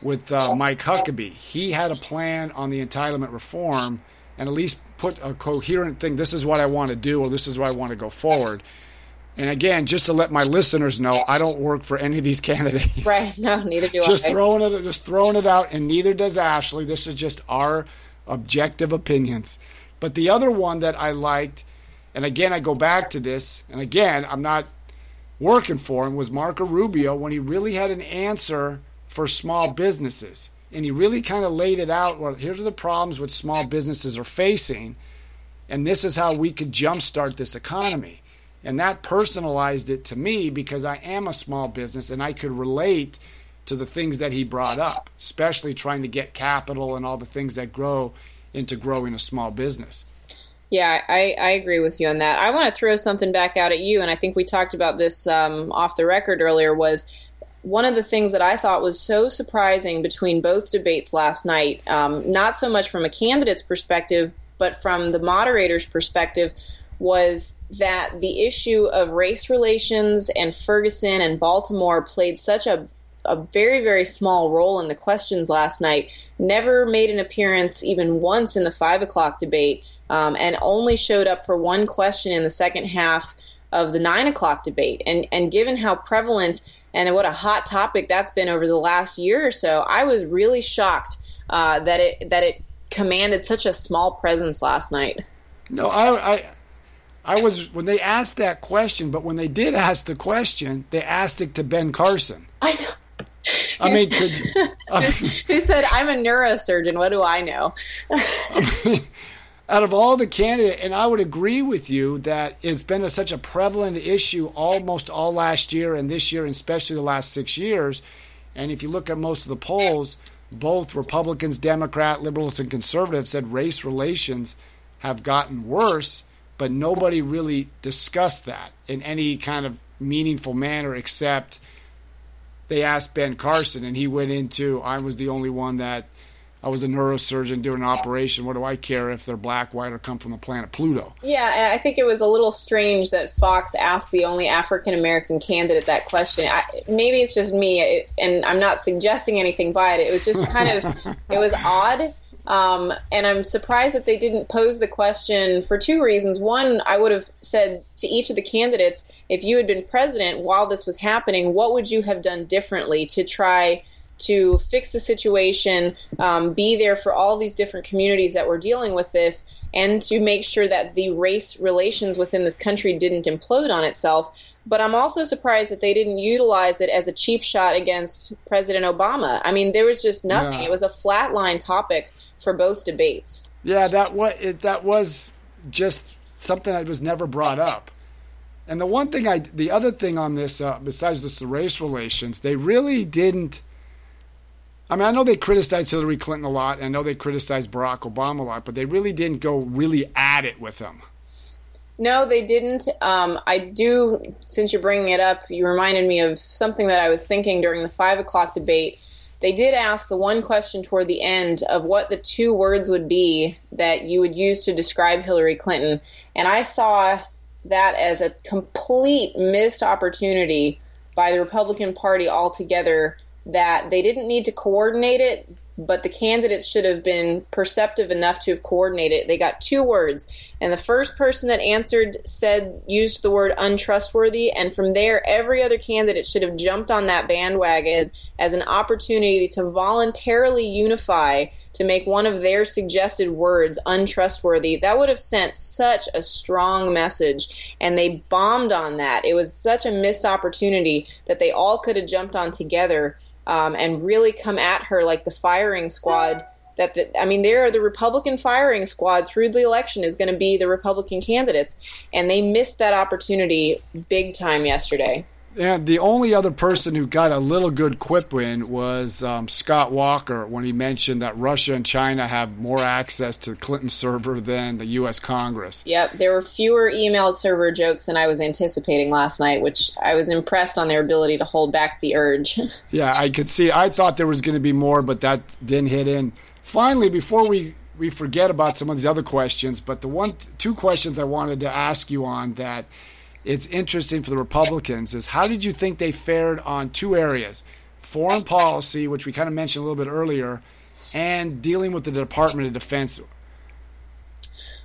with uh, Mike Huckabee. He had a plan on the entitlement reform and at least put a coherent thing. This is what I want to do, or this is where I want to go forward. And again, just to let my listeners know, I don't work for any of these candidates. Right? No, neither do just I. throwing it, just throwing it out, and neither does Ashley. This is just our objective opinions. But the other one that I liked, and again, I go back to this, and again, I'm not working for him, was Marco Rubio when he really had an answer for small businesses and he really kind of laid it out. Well, here's the problems which small businesses are facing, and this is how we could jumpstart this economy. And that personalized it to me because I am a small business and I could relate to the things that he brought up, especially trying to get capital and all the things that grow into growing a small business. Yeah, I, I agree with you on that. I want to throw something back out at you, and I think we talked about this um, off the record earlier. Was one of the things that I thought was so surprising between both debates last night, um, not so much from a candidate's perspective, but from the moderator's perspective, was that the issue of race relations and Ferguson and Baltimore played such a a very very small role in the questions last night. Never made an appearance even once in the five o'clock debate, um, and only showed up for one question in the second half of the nine o'clock debate. And and given how prevalent and what a hot topic that's been over the last year or so. I was really shocked uh, that it that it commanded such a small presence last night. No, I, I I was when they asked that question, but when they did ask the question, they asked it to Ben Carson. I know. I mean, could, I mean, who said I'm a neurosurgeon? What do I know? I mean, out of all the candidates, and I would agree with you that it's been a, such a prevalent issue almost all last year and this year, and especially the last six years. And if you look at most of the polls, both Republicans, Democrat, liberals, and conservatives said race relations have gotten worse, but nobody really discussed that in any kind of meaningful manner except they asked Ben Carson, and he went into I was the only one that I was a neurosurgeon doing an operation. What do I care if they're black, white, or come from the planet Pluto? Yeah, I think it was a little strange that Fox asked the only African American candidate that question. I, maybe it's just me, and I'm not suggesting anything by it. It was just kind of, it was odd. Um, and I'm surprised that they didn't pose the question for two reasons. One, I would have said to each of the candidates, if you had been president while this was happening, what would you have done differently to try to fix the situation, um, be there for all these different communities that were dealing with this, and to make sure that the race relations within this country didn't implode on itself. But I'm also surprised that they didn't utilize it as a cheap shot against President Obama. I mean, there was just nothing. Yeah. It was a flatline topic for both debates. Yeah, that was it, that was just something that was never brought up. And the one thing I, the other thing on this, uh, besides this, the race relations, they really didn't I mean, I know they criticized Hillary Clinton a lot. And I know they criticized Barack Obama a lot, but they really didn't go really at it with him. No, they didn't. Um, I do, since you're bringing it up, you reminded me of something that I was thinking during the five o'clock debate. They did ask the one question toward the end of what the two words would be that you would use to describe Hillary Clinton. And I saw that as a complete missed opportunity by the Republican Party altogether that they didn't need to coordinate it, but the candidates should have been perceptive enough to have coordinated. It. They got two words, and the first person that answered said used the word untrustworthy, and from there, every other candidate should have jumped on that bandwagon as an opportunity to voluntarily unify to make one of their suggested words untrustworthy. That would have sent such a strong message, and they bombed on that. It was such a missed opportunity that they all could have jumped on together um, and really come at her like the firing squad. That the, I mean, there are the Republican firing squad through the election is going to be the Republican candidates, and they missed that opportunity big time yesterday. And the only other person who got a little good quip in was um, Scott Walker when he mentioned that Russia and China have more access to the Clinton server than the U.S. Congress. Yep, there were fewer emailed server jokes than I was anticipating last night, which I was impressed on their ability to hold back the urge. yeah, I could see. I thought there was going to be more, but that didn't hit in. Finally, before we we forget about some of these other questions, but the one two questions I wanted to ask you on that it's interesting for the Republicans is how did you think they fared on two areas? Foreign policy, which we kind of mentioned a little bit earlier, and dealing with the Department of Defense.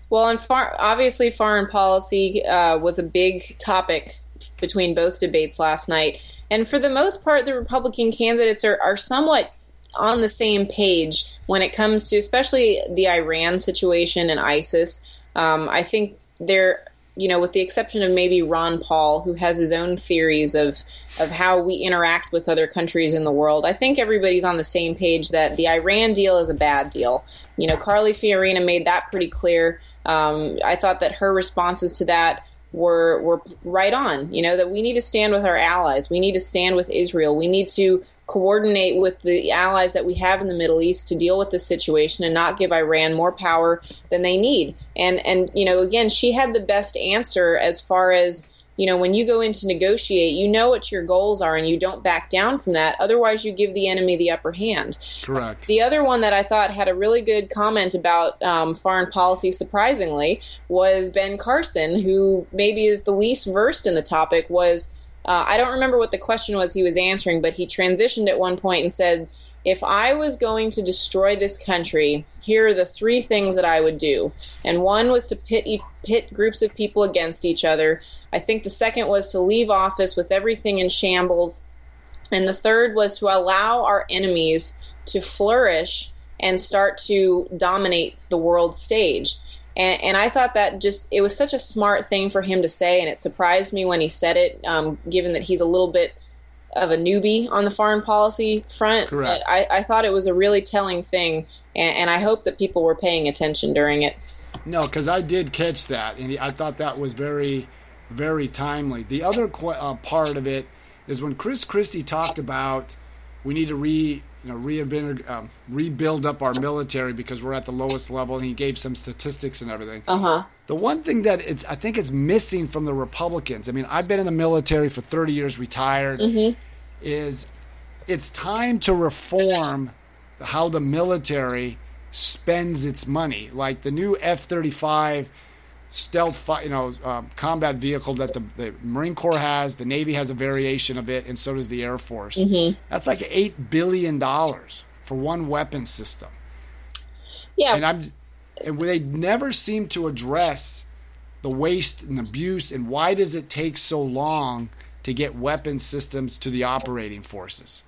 Well, and far, obviously, foreign policy uh, was a big topic between both debates last night. And for the most part, the Republican candidates are, are somewhat on the same page when it comes to, especially the Iran situation and ISIS. Um, I think they're you know, with the exception of maybe Ron Paul, who has his own theories of of how we interact with other countries in the world, I think everybody's on the same page that the Iran deal is a bad deal. You know, Carly Fiorina made that pretty clear. Um, I thought that her responses to that were were right on. You know that we need to stand with our allies. We need to stand with Israel. We need to coordinate with the allies that we have in the Middle East to deal with the situation and not give Iran more power than they need. And and you know, again, she had the best answer as far as you know, when you go in to negotiate, you know what your goals are and you don't back down from that. Otherwise, you give the enemy the upper hand. Correct. The other one that I thought had a really good comment about um, foreign policy, surprisingly, was Ben Carson, who maybe is the least versed in the topic, was uh, I don't remember what the question was he was answering, but he transitioned at one point and said, If I was going to destroy this country, here are the three things that I would do. And one was to pit, pit groups of people against each other. I think the second was to leave office with everything in shambles. And the third was to allow our enemies to flourish and start to dominate the world stage. And, and, I thought that just, it was such a smart thing for him to say. And it surprised me when he said it, um, given that he's a little bit of a newbie on the foreign policy front. Correct. But I, I thought it was a really telling thing. And, and I hope that people were paying attention during it. No, because I did catch that. And I thought that was very, very timely. The other qu- uh, part of it is when Chris Christie talked about we need to re you know, reinvent, um, rebuild up our military because we're at the lowest level. And he gave some statistics and everything. Uh huh. The one thing that it's, I think it's missing from the Republicans. I mean, I've been in the military for 30 years, retired. Mm-hmm. Is it's time to reform how the military spends its money. Like the new F-35 stealth, you know, um, combat vehicle that the, the, Marine Corps has. The Navy has a variation of it, and so does the Air Force. Mm-hmm. That's like eight billion dollars for one weapon system. Yeah, and I'm, and they never seem to address the waste and abuse, and why does it take so long to get weapon systems to the operating forces?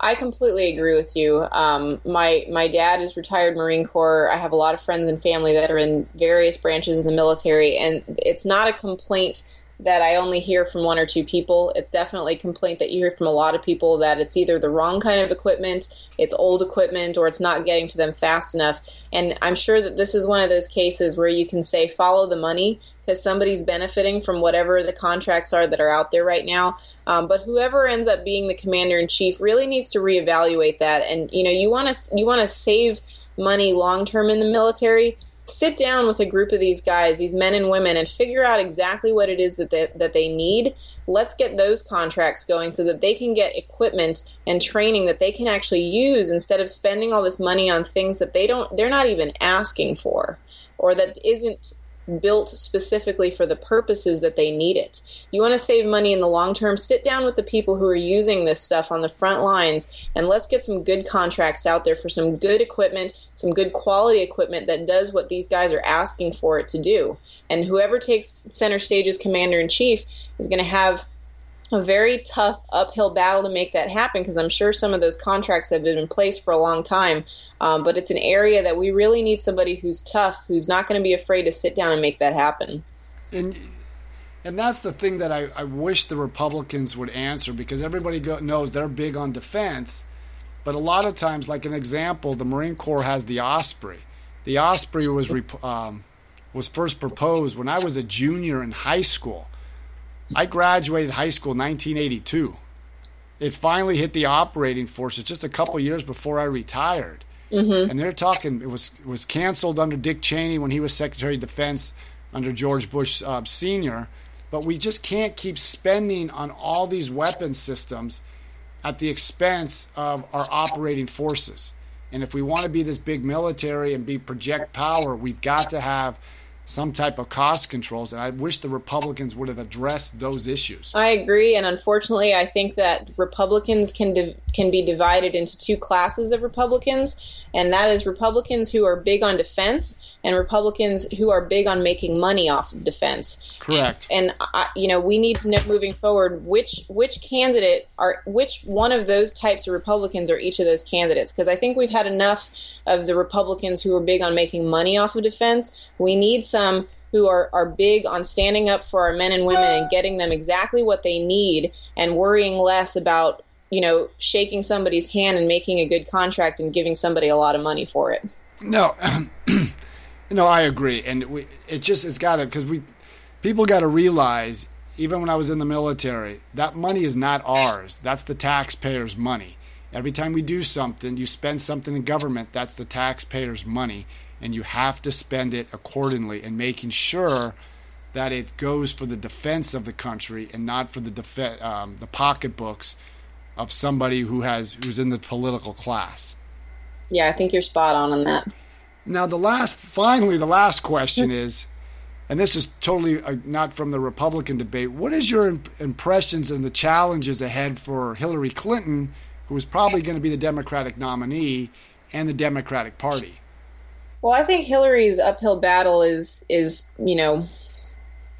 I completely agree with you. Um, my my dad is retired Marine Corps. I have a lot of friends and family that are in various branches of the military, and it's not a complaint that I only hear from one or two people. It's definitely a complaint that you hear from a lot of people that it's either the wrong kind of equipment, it's old equipment, or it's not getting to them fast enough. And I'm sure that this is one of those cases where you can say follow the money because somebody's benefiting from whatever the contracts are that are out there right now. Um, but whoever ends up being the commander in chief really needs to reevaluate that. And you know, you want to you want to save money long term in the military sit down with a group of these guys, these men and women, and figure out exactly what it is that they, that they need. Let's get those contracts going so that they can get equipment and training that they can actually use instead of spending all this money on things that they don't they're not even asking for or that isn't built specifically for the purposes that they need it. You want to save money in the long term, sit down with the people who are using this stuff on the front lines and let's get some good contracts out there for some good equipment, some good quality equipment that does what these guys are asking for it to do. And whoever takes center stage as commander in chief is going to have a very tough uphill battle to make that happen because I'm sure some of those contracts have been in place for a long time. Um, but it's an area that we really need somebody who's tough, who's not going to be afraid to sit down and make that happen. And and that's the thing that I, I wish the Republicans would answer because everybody go, knows they're big on defense, but a lot of times, like an example, the Marine Corps has the Osprey. The Osprey was um, was first proposed when I was a junior in high school I graduated high school in 1982. It finally hit the operating forces just a couple years before I retired. Mm-hmm. And they're talking. It was it was canceled under Dick Cheney when he was Secretary of Defense under George Bush uh, Senior. But we just can't keep spending on all these weapon systems at the expense of our operating forces. And if we want to be this big military and be project power, we've got to have some type of cost controls. And I wish the Republicans would have addressed those issues. I agree, and unfortunately, I think that Republicans can div- can be divided into two classes of Republicans, and that is Republicans who are big on defense and Republicans who are big on making money off of defense. Correct. And, and I, you know, we need to know moving forward which which candidate are which one of those types of Republicans are each of those candidates because I think we've had enough of the Republicans who are big on making money off of defense. We need some who are, are big on standing up for our men and women and getting them exactly what they need and worrying less about you know shaking somebody's hand and making a good contract and giving somebody a lot of money for it. No no i agree. And we, it just it's got to because we people got to realize even when i was in the military that money is not ours. That's the taxpayers money. Every time we do something you spend something in government that's the taxpayers money and you have to spend it accordingly and making sure that it goes for the defense of the country and not for the def- um, the pocketbooks of somebody who has who's in the political class. Yeah, I think you're spot on on that. Now, the last, finally, the last question is, and this is totally uh, not from the Republican debate. What is your imp- impressions and the challenges ahead for Hillary Clinton, who is probably going to be the Democratic nominee, and the Democratic Party? Well, I think Hillary's uphill battle is is you know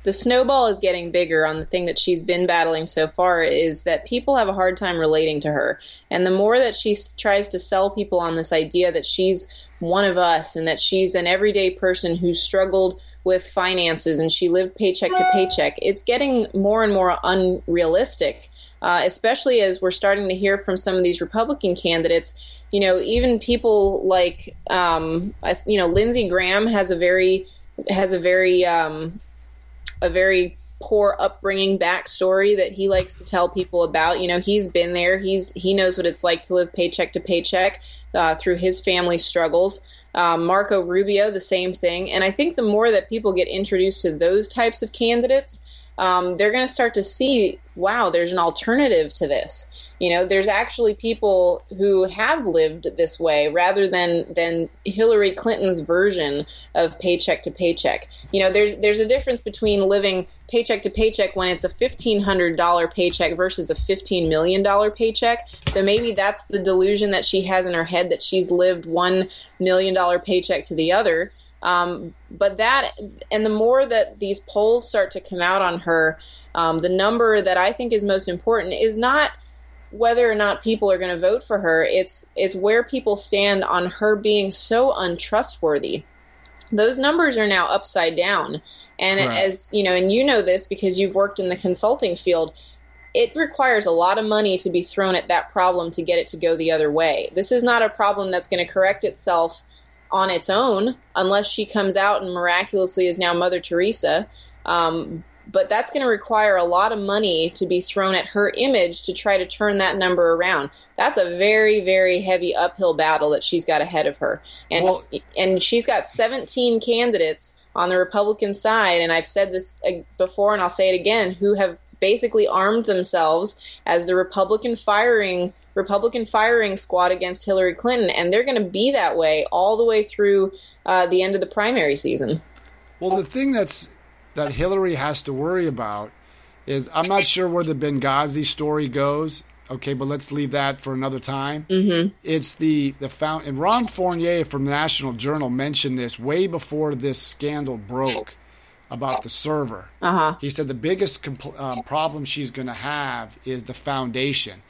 the snowball is getting bigger on the thing that she's been battling so far is that people have a hard time relating to her. And the more that she tries to sell people on this idea that she's one of us and that she's an everyday person who struggled with finances and she lived paycheck to paycheck, it's getting more and more unrealistic. Uh, especially as we're starting to hear from some of these Republican candidates you know, even people like, um, you know, Lindsey Graham has a very has a very um, a very poor upbringing backstory that he likes to tell people about. You know, he's been there. He's he knows what it's like to live paycheck to paycheck uh, through his family struggles. Um, Marco Rubio, the same thing. And I think the more that people get introduced to those types of candidates, um, they're going to start to see, wow, there's an alternative to this. You know, there's actually people who have lived this way rather than than Hillary Clinton's version of paycheck to paycheck. You know, there's there's a difference between living paycheck to paycheck when it's a fifteen hundred dollar paycheck versus a fifteen million dollar paycheck. So maybe that's the delusion that she has in her head that she's lived one million dollar paycheck to the other. Um, but that, and the more that these polls start to come out on her, um, the number that I think is most important is not whether or not people are going to vote for her. It's it's where people stand on her being so untrustworthy. Those numbers are now upside down, and right. as you know, and you know this because you've worked in the consulting field. It requires a lot of money to be thrown at that problem to get it to go the other way. This is not a problem that's going to correct itself on its own unless she comes out and miraculously is now Mother Teresa. Um, but that's going to require a lot of money to be thrown at her image to try to turn that number around. That's a very, very heavy uphill battle that she's got ahead of her, and well, and she's got 17 candidates on the Republican side, and I've said this uh, before, and I'll say it again, who have basically armed themselves as the Republican firing Republican firing squad against Hillary Clinton, and they're going to be that way all the way through uh, the end of the primary season. Well, the thing that's that Hillary has to worry about is I'm not sure where the Benghazi story goes. Okay, but let's leave that for another time. Mm-hmm. It's the the found and Ron Fournier from the National Journal mentioned this way before this scandal broke about the server. Uh-huh. He said the biggest compl- um, problem she's going to have is the foundation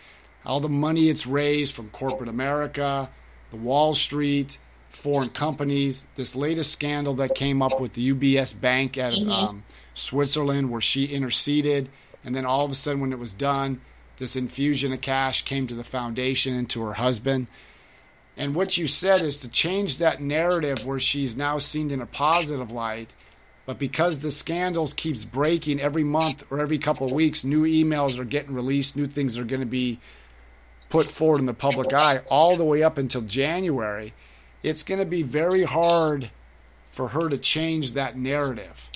all the money it's raised from corporate America, the Wall Street, foreign companies. This latest scandal that came up with the UBS Bank at mm-hmm. um, Switzerland, where she interceded, and then all of a sudden, when it was done, this infusion of cash came to the foundation and to her husband. And what you said is to change that narrative where she's now seen in a positive light. But because the scandals keeps breaking every month or every couple of weeks, new emails are getting released, new things are going to be put forward in the public eye all the way up until January. It's going to be very hard for her to change that narrative.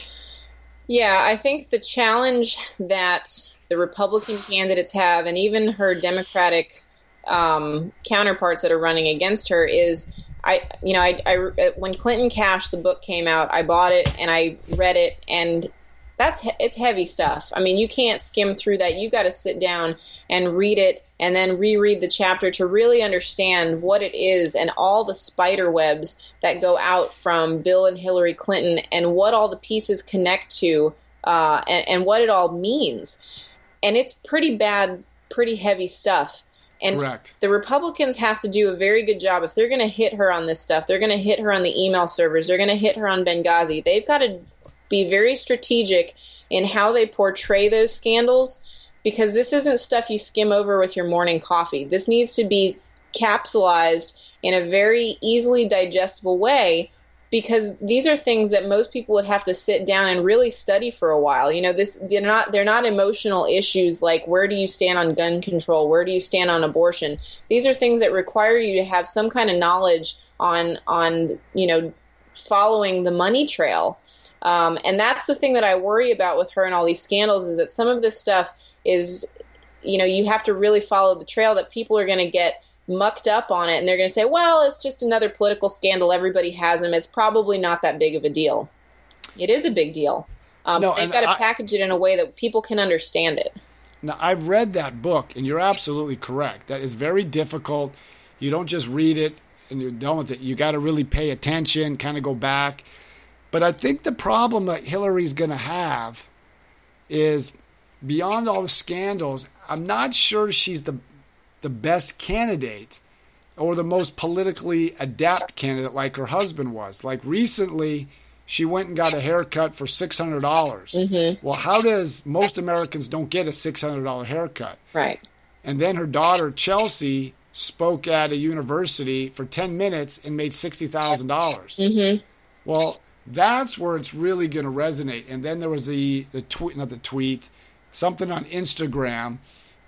Yeah, I think the challenge that the Republican candidates have, and even her Democratic um, counterparts that are running against her, is I, you know, I, I, when Clinton Cash the book came out, I bought it and I read it, and that's it's heavy stuff. I mean, you can't skim through that. You got to sit down and read it and then reread the chapter to really understand what it is and all the spider webs that go out from Bill and Hillary Clinton and what all the pieces connect to uh, and, and what it all means. And it's pretty bad, pretty heavy stuff. And Correct. the Republicans have to do a very good job. If they're going to hit her on this stuff, they're going to hit her on the email servers, they're going to hit her on Benghazi. They've got to be very strategic in how they portray those scandals because this isn't stuff you skim over with your morning coffee. This needs to be capsulized in a very easily digestible way because these are things that most people would have to sit down and really study for a while. You know, this they're not they're not emotional issues like where do you stand on gun control, where do you stand on abortion. These are things that require you to have some kind of knowledge on on you know following the money trail. Um, and that's the thing that I worry about with her and all these scandals is that some of this stuff is, you know, you have to really follow the trail that people are going to get mucked up on it and they're going to say, well, it's just another political scandal. Everybody has them. It's probably not that big of a deal. It is a big deal. Um, no, they've got to package it in a way that people can understand it. Now, I've read that book, and you're absolutely correct. That is very difficult. You don't just read it and you're done with it. You got to really pay attention, kind of go back. But I think the problem that Hillary's going to have is beyond all the scandals, I'm not sure she's the the best candidate or the most politically adept candidate like her husband was. Like recently, she went and got a haircut for six hundred dollars. Mm-hmm. Well, how does most Americans don't get a six hundred dollar haircut? Right. And then her daughter Chelsea spoke at a university for ten minutes and made sixty thousand dollars. Mm-hmm. Well, that's where it's really going to resonate. And then there was the the tweet, not the tweet, something on Instagram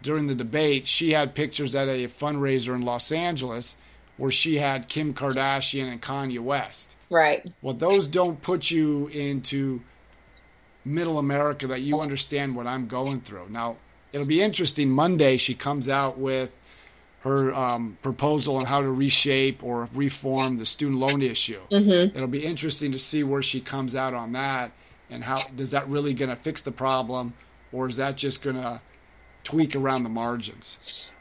during the debate. She had pictures at a fundraiser in Los Angeles where she had Kim Kardashian and Kanye West. Right. Well, those don't put you into middle America that you understand what I'm going through. Now, it'll be interesting. Monday, she comes out with her um, proposal on how to reshape or reform the student loan issue. Mm-hmm. It'll be interesting to see where she comes out on that and how does that really going to fix the problem or is that just going to tweak around the margins?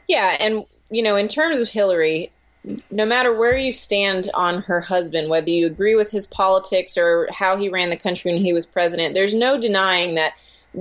Yeah, and you know, in terms of Hillary, no matter where you stand on her husband, whether you agree with his politics or how he ran the country when he was president, there's no denying that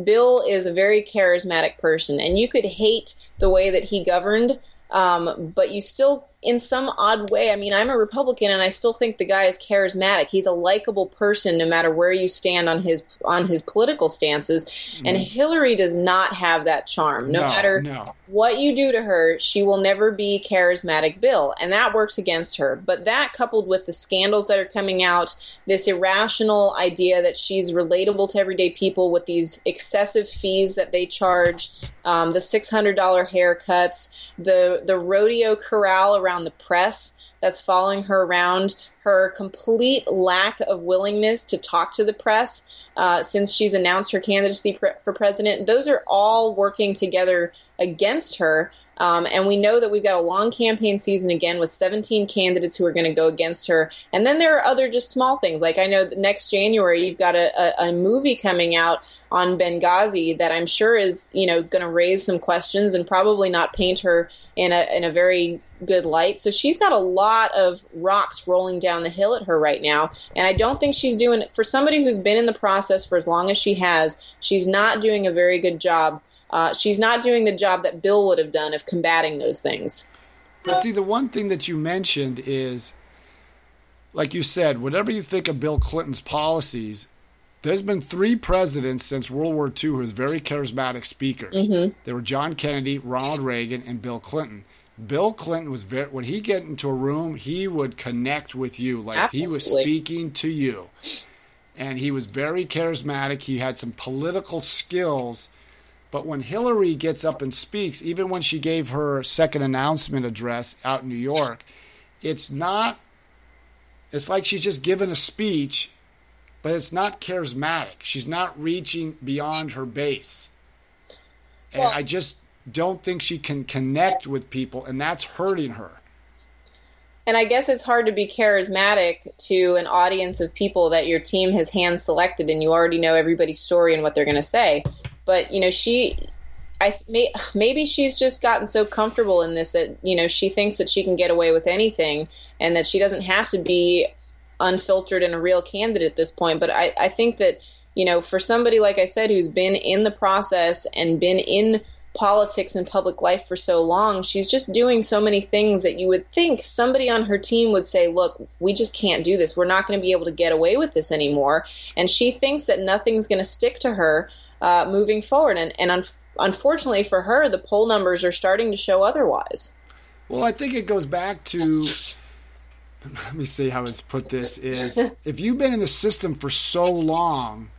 Bill is a very charismatic person, and you could hate the way that he governed um, but you still, in some odd way, I mean, I'm a Republican and I still think the guy is charismatic. He's a likable person, no matter where you stand on his on his political stances. Mm. And Hillary does not have that charm. No, no matter no. what you do to her, she will never be charismatic Bill, and that works against her. But that coupled with the scandals that are coming out, this irrational idea that she's relatable to everyday people with these excessive fees that they charge um, the six hundred dollar haircuts, the the rodeo corral around the press that's following her around, her complete lack of willingness to talk to the press uh, since she's announced her candidacy for president. Those are all working together against her. Um, and we know that we've got a long campaign season again with 17 candidates who are going to go against her. And then there are other just small things. Like I know next January you've got a, a, a movie coming out on Benghazi that I'm sure is you know going to raise some questions and probably not paint her in a in a very good light. So she's got a lot of rocks rolling down the hill at her right now, and I don't think she's doing for somebody who's been in the process for as long as she has. She's not doing a very good job. Uh, she's not doing the job that Bill would have done of combating those things. But see, the one thing that you mentioned is, like you said, whatever you think of Bill Clinton's policies, there's been three presidents since World War II who was very charismatic speakers. Mm-hmm. They were John Kennedy, Ronald Reagan, and Bill Clinton. Bill Clinton was very when he get into a room, he would connect with you like Absolutely. he was speaking to you. and he was very charismatic. He had some political skills. But when Hillary gets up and speaks, even when she gave her second announcement address out in New York, it's not, it's like she's just given a speech, but it's not charismatic. She's not reaching beyond her base. And well, I just don't think she can connect with people, and that's hurting her. And I guess it's hard to be charismatic to an audience of people that your team has hand selected and you already know everybody's story and what they're going to say. But, you know, she I may, maybe she's just gotten so comfortable in this that, you know, she thinks that she can get away with anything and that she doesn't have to be unfiltered and a real candidate at this point. But I, I think that, you know, for somebody like I said who's been in the process and been in politics and public life for so long, she's just doing so many things that you would think somebody on her team would say, Look, we just can't do this. We're not going to be able to get away with this anymore. And she thinks that nothing's going to stick to her uh, moving forward. And, and un- unfortunately for her, the poll numbers are starting to show otherwise. Well, I think it goes back to let me see how it's put this is if you've been in the system for so long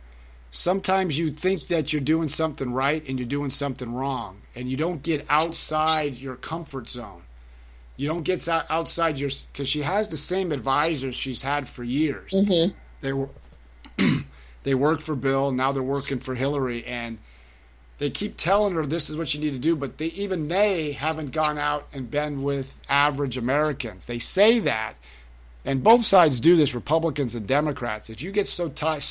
sometimes you think that you're doing something right and you're doing something wrong and you don't get outside your comfort zone. You don't get outside your because she has the same advisors she's had for years. Mm-hmm. they were they worked for bill now they're working for hillary and they keep telling her this is what you need to do but they even they haven't gone out and been with average americans. They say that and both sides do this republicans and democrats if you get so tight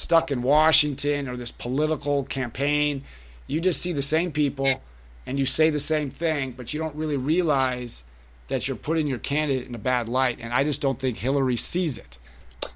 stuck in Washington or this political campaign. You just see the same people and you say the same thing, but you don't really realize that you're putting your candidate in a bad light. And I just don't think Hillary sees it.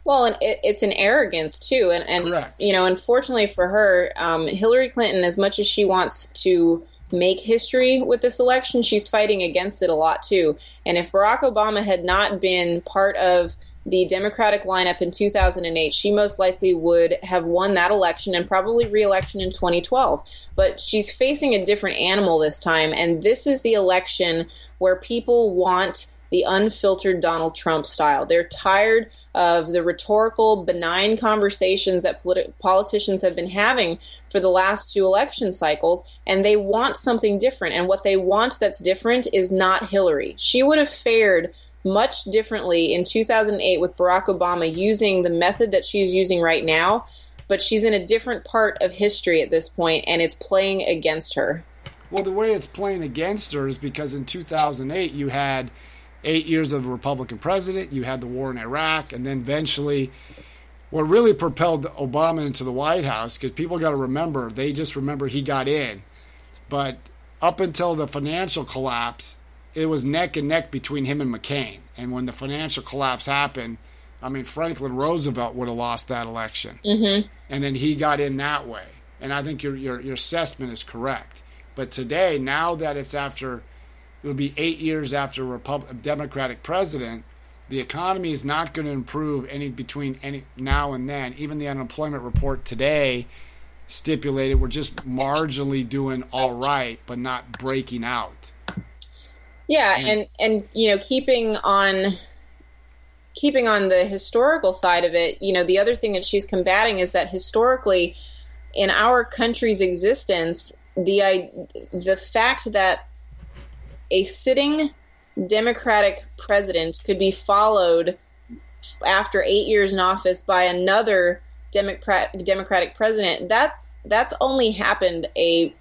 Well, and it, it's an arrogance too, and and Correct. you know, unfortunately for her, um, Hillary Clinton, as much as she wants to make history with this election, she's fighting against it a lot too. And if Barack Obama had not been part of the Democratic lineup in 2008, she most likely would have won that election and probably re-election in 2012. But she's facing a different animal this time, and this is the election where people want the unfiltered Donald Trump style. They're tired of the rhetorical, benign conversations that politi- politicians have been having for the last two election cycles, and they want something different. And what they want that's different is not Hillary. She would have fared much differently in 2008 with Barack Obama using the method that she's using right now, but she's in a different part of history at this point and it's playing against her. Well, the way it's playing against her is because in 2008 you had eight years of a Republican president, you had the war in Iraq, and then eventually what really propelled Obama into the White House, because people got to remember, they just remember he got in. But up until the financial collapse, it was neck and neck between him and McCain. And when the financial collapse happened, I mean, Franklin Roosevelt would have lost that election. Mm-hmm. And then he got in that way. And I think your, your, your assessment is correct. But today, now that it's after, it would be eight years after a Republic, Democratic president, the economy is not going to improve any between any now and then. Even the unemployment report today stipulated we're just marginally doing all right, but not breaking out. Yeah, and and you know, keeping on keeping on the historical side of it, you know, the other thing that she's combating is that historically in our country's existence, the I, the fact that a sitting democratic president could be followed after 8 years in office by another democratic democratic president, that's that's only happened a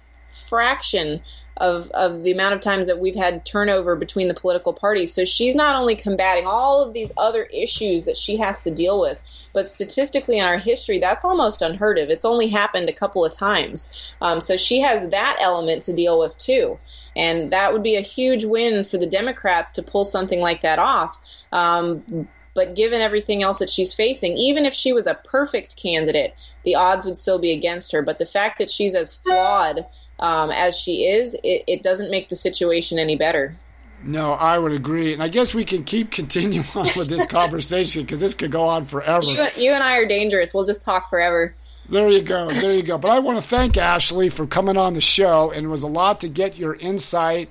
fraction of of the amount of times that we've had turnover between the political parties. So she's not only combating all of these other issues that she has to deal with, but statistically in our history, that's almost unheard of. It's only happened a couple of times. Um, so she has that element to deal with too. And that would be a huge win for the Democrats to pull something like that off. Um, but given everything else that she's facing, even if she was a perfect candidate, the odds would still be against her. But the fact that she's as flawed um, as she is, it, it doesn't make the situation any better. No, I would agree, and I guess we can keep continuing on with this conversation because this could go on forever. You, you, and I are dangerous. We'll just talk forever. There you go. There you go. But I want to thank Ashley for coming on the show, and it was a lot to get your insight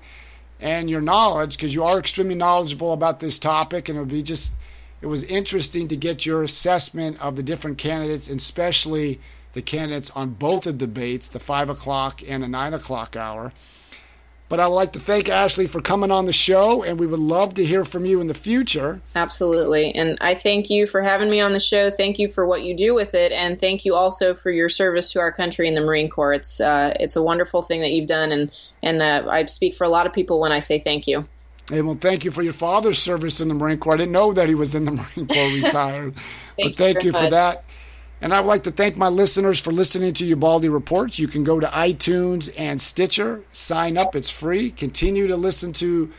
and your knowledge because you are extremely knowledgeable about this topic, and it would be just it was interesting to get your assessment of the different candidates, especially the candidates on both of the debates, the five o'clock and the nine o'clock hour. But I'd like to thank Ashley for coming on the show, and we would love to hear from you in the future. Absolutely. And I thank you for having me on the show. Thank you for what you do with it, and thank you also for your service to our country in the Marine Corps. It's uh, it's a wonderful thing that you've done, and and uh, I speak for a lot of people when I say thank you. Hey, well, thank you for your father's service in the Marine Corps. I didn't know that he was in the Marine Corps retired, but thank you, you for much. that. And I would like to thank my listeners for listening to Ubaldi Reports. You can go to iTunes and Stitcher, sign up. It's free. Continue to listen to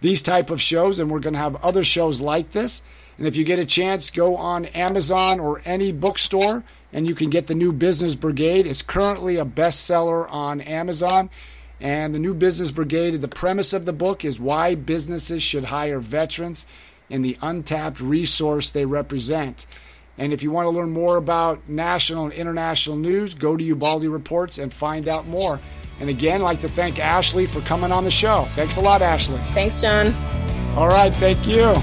these type of shows, and we're going to have other shows like this. And if you get a chance, go on Amazon or any bookstore, and you can get the New Business Brigade. It's currently a bestseller on Amazon. And the New Business Brigade, the premise of the book is why businesses should hire veterans and the untapped resource they represent. And if you want to learn more about national and international news, go to Ubaldi Reports and find out more. And again, I'd like to thank Ashley for coming on the show. Thanks a lot, Ashley. Thanks, John. All right, thank you.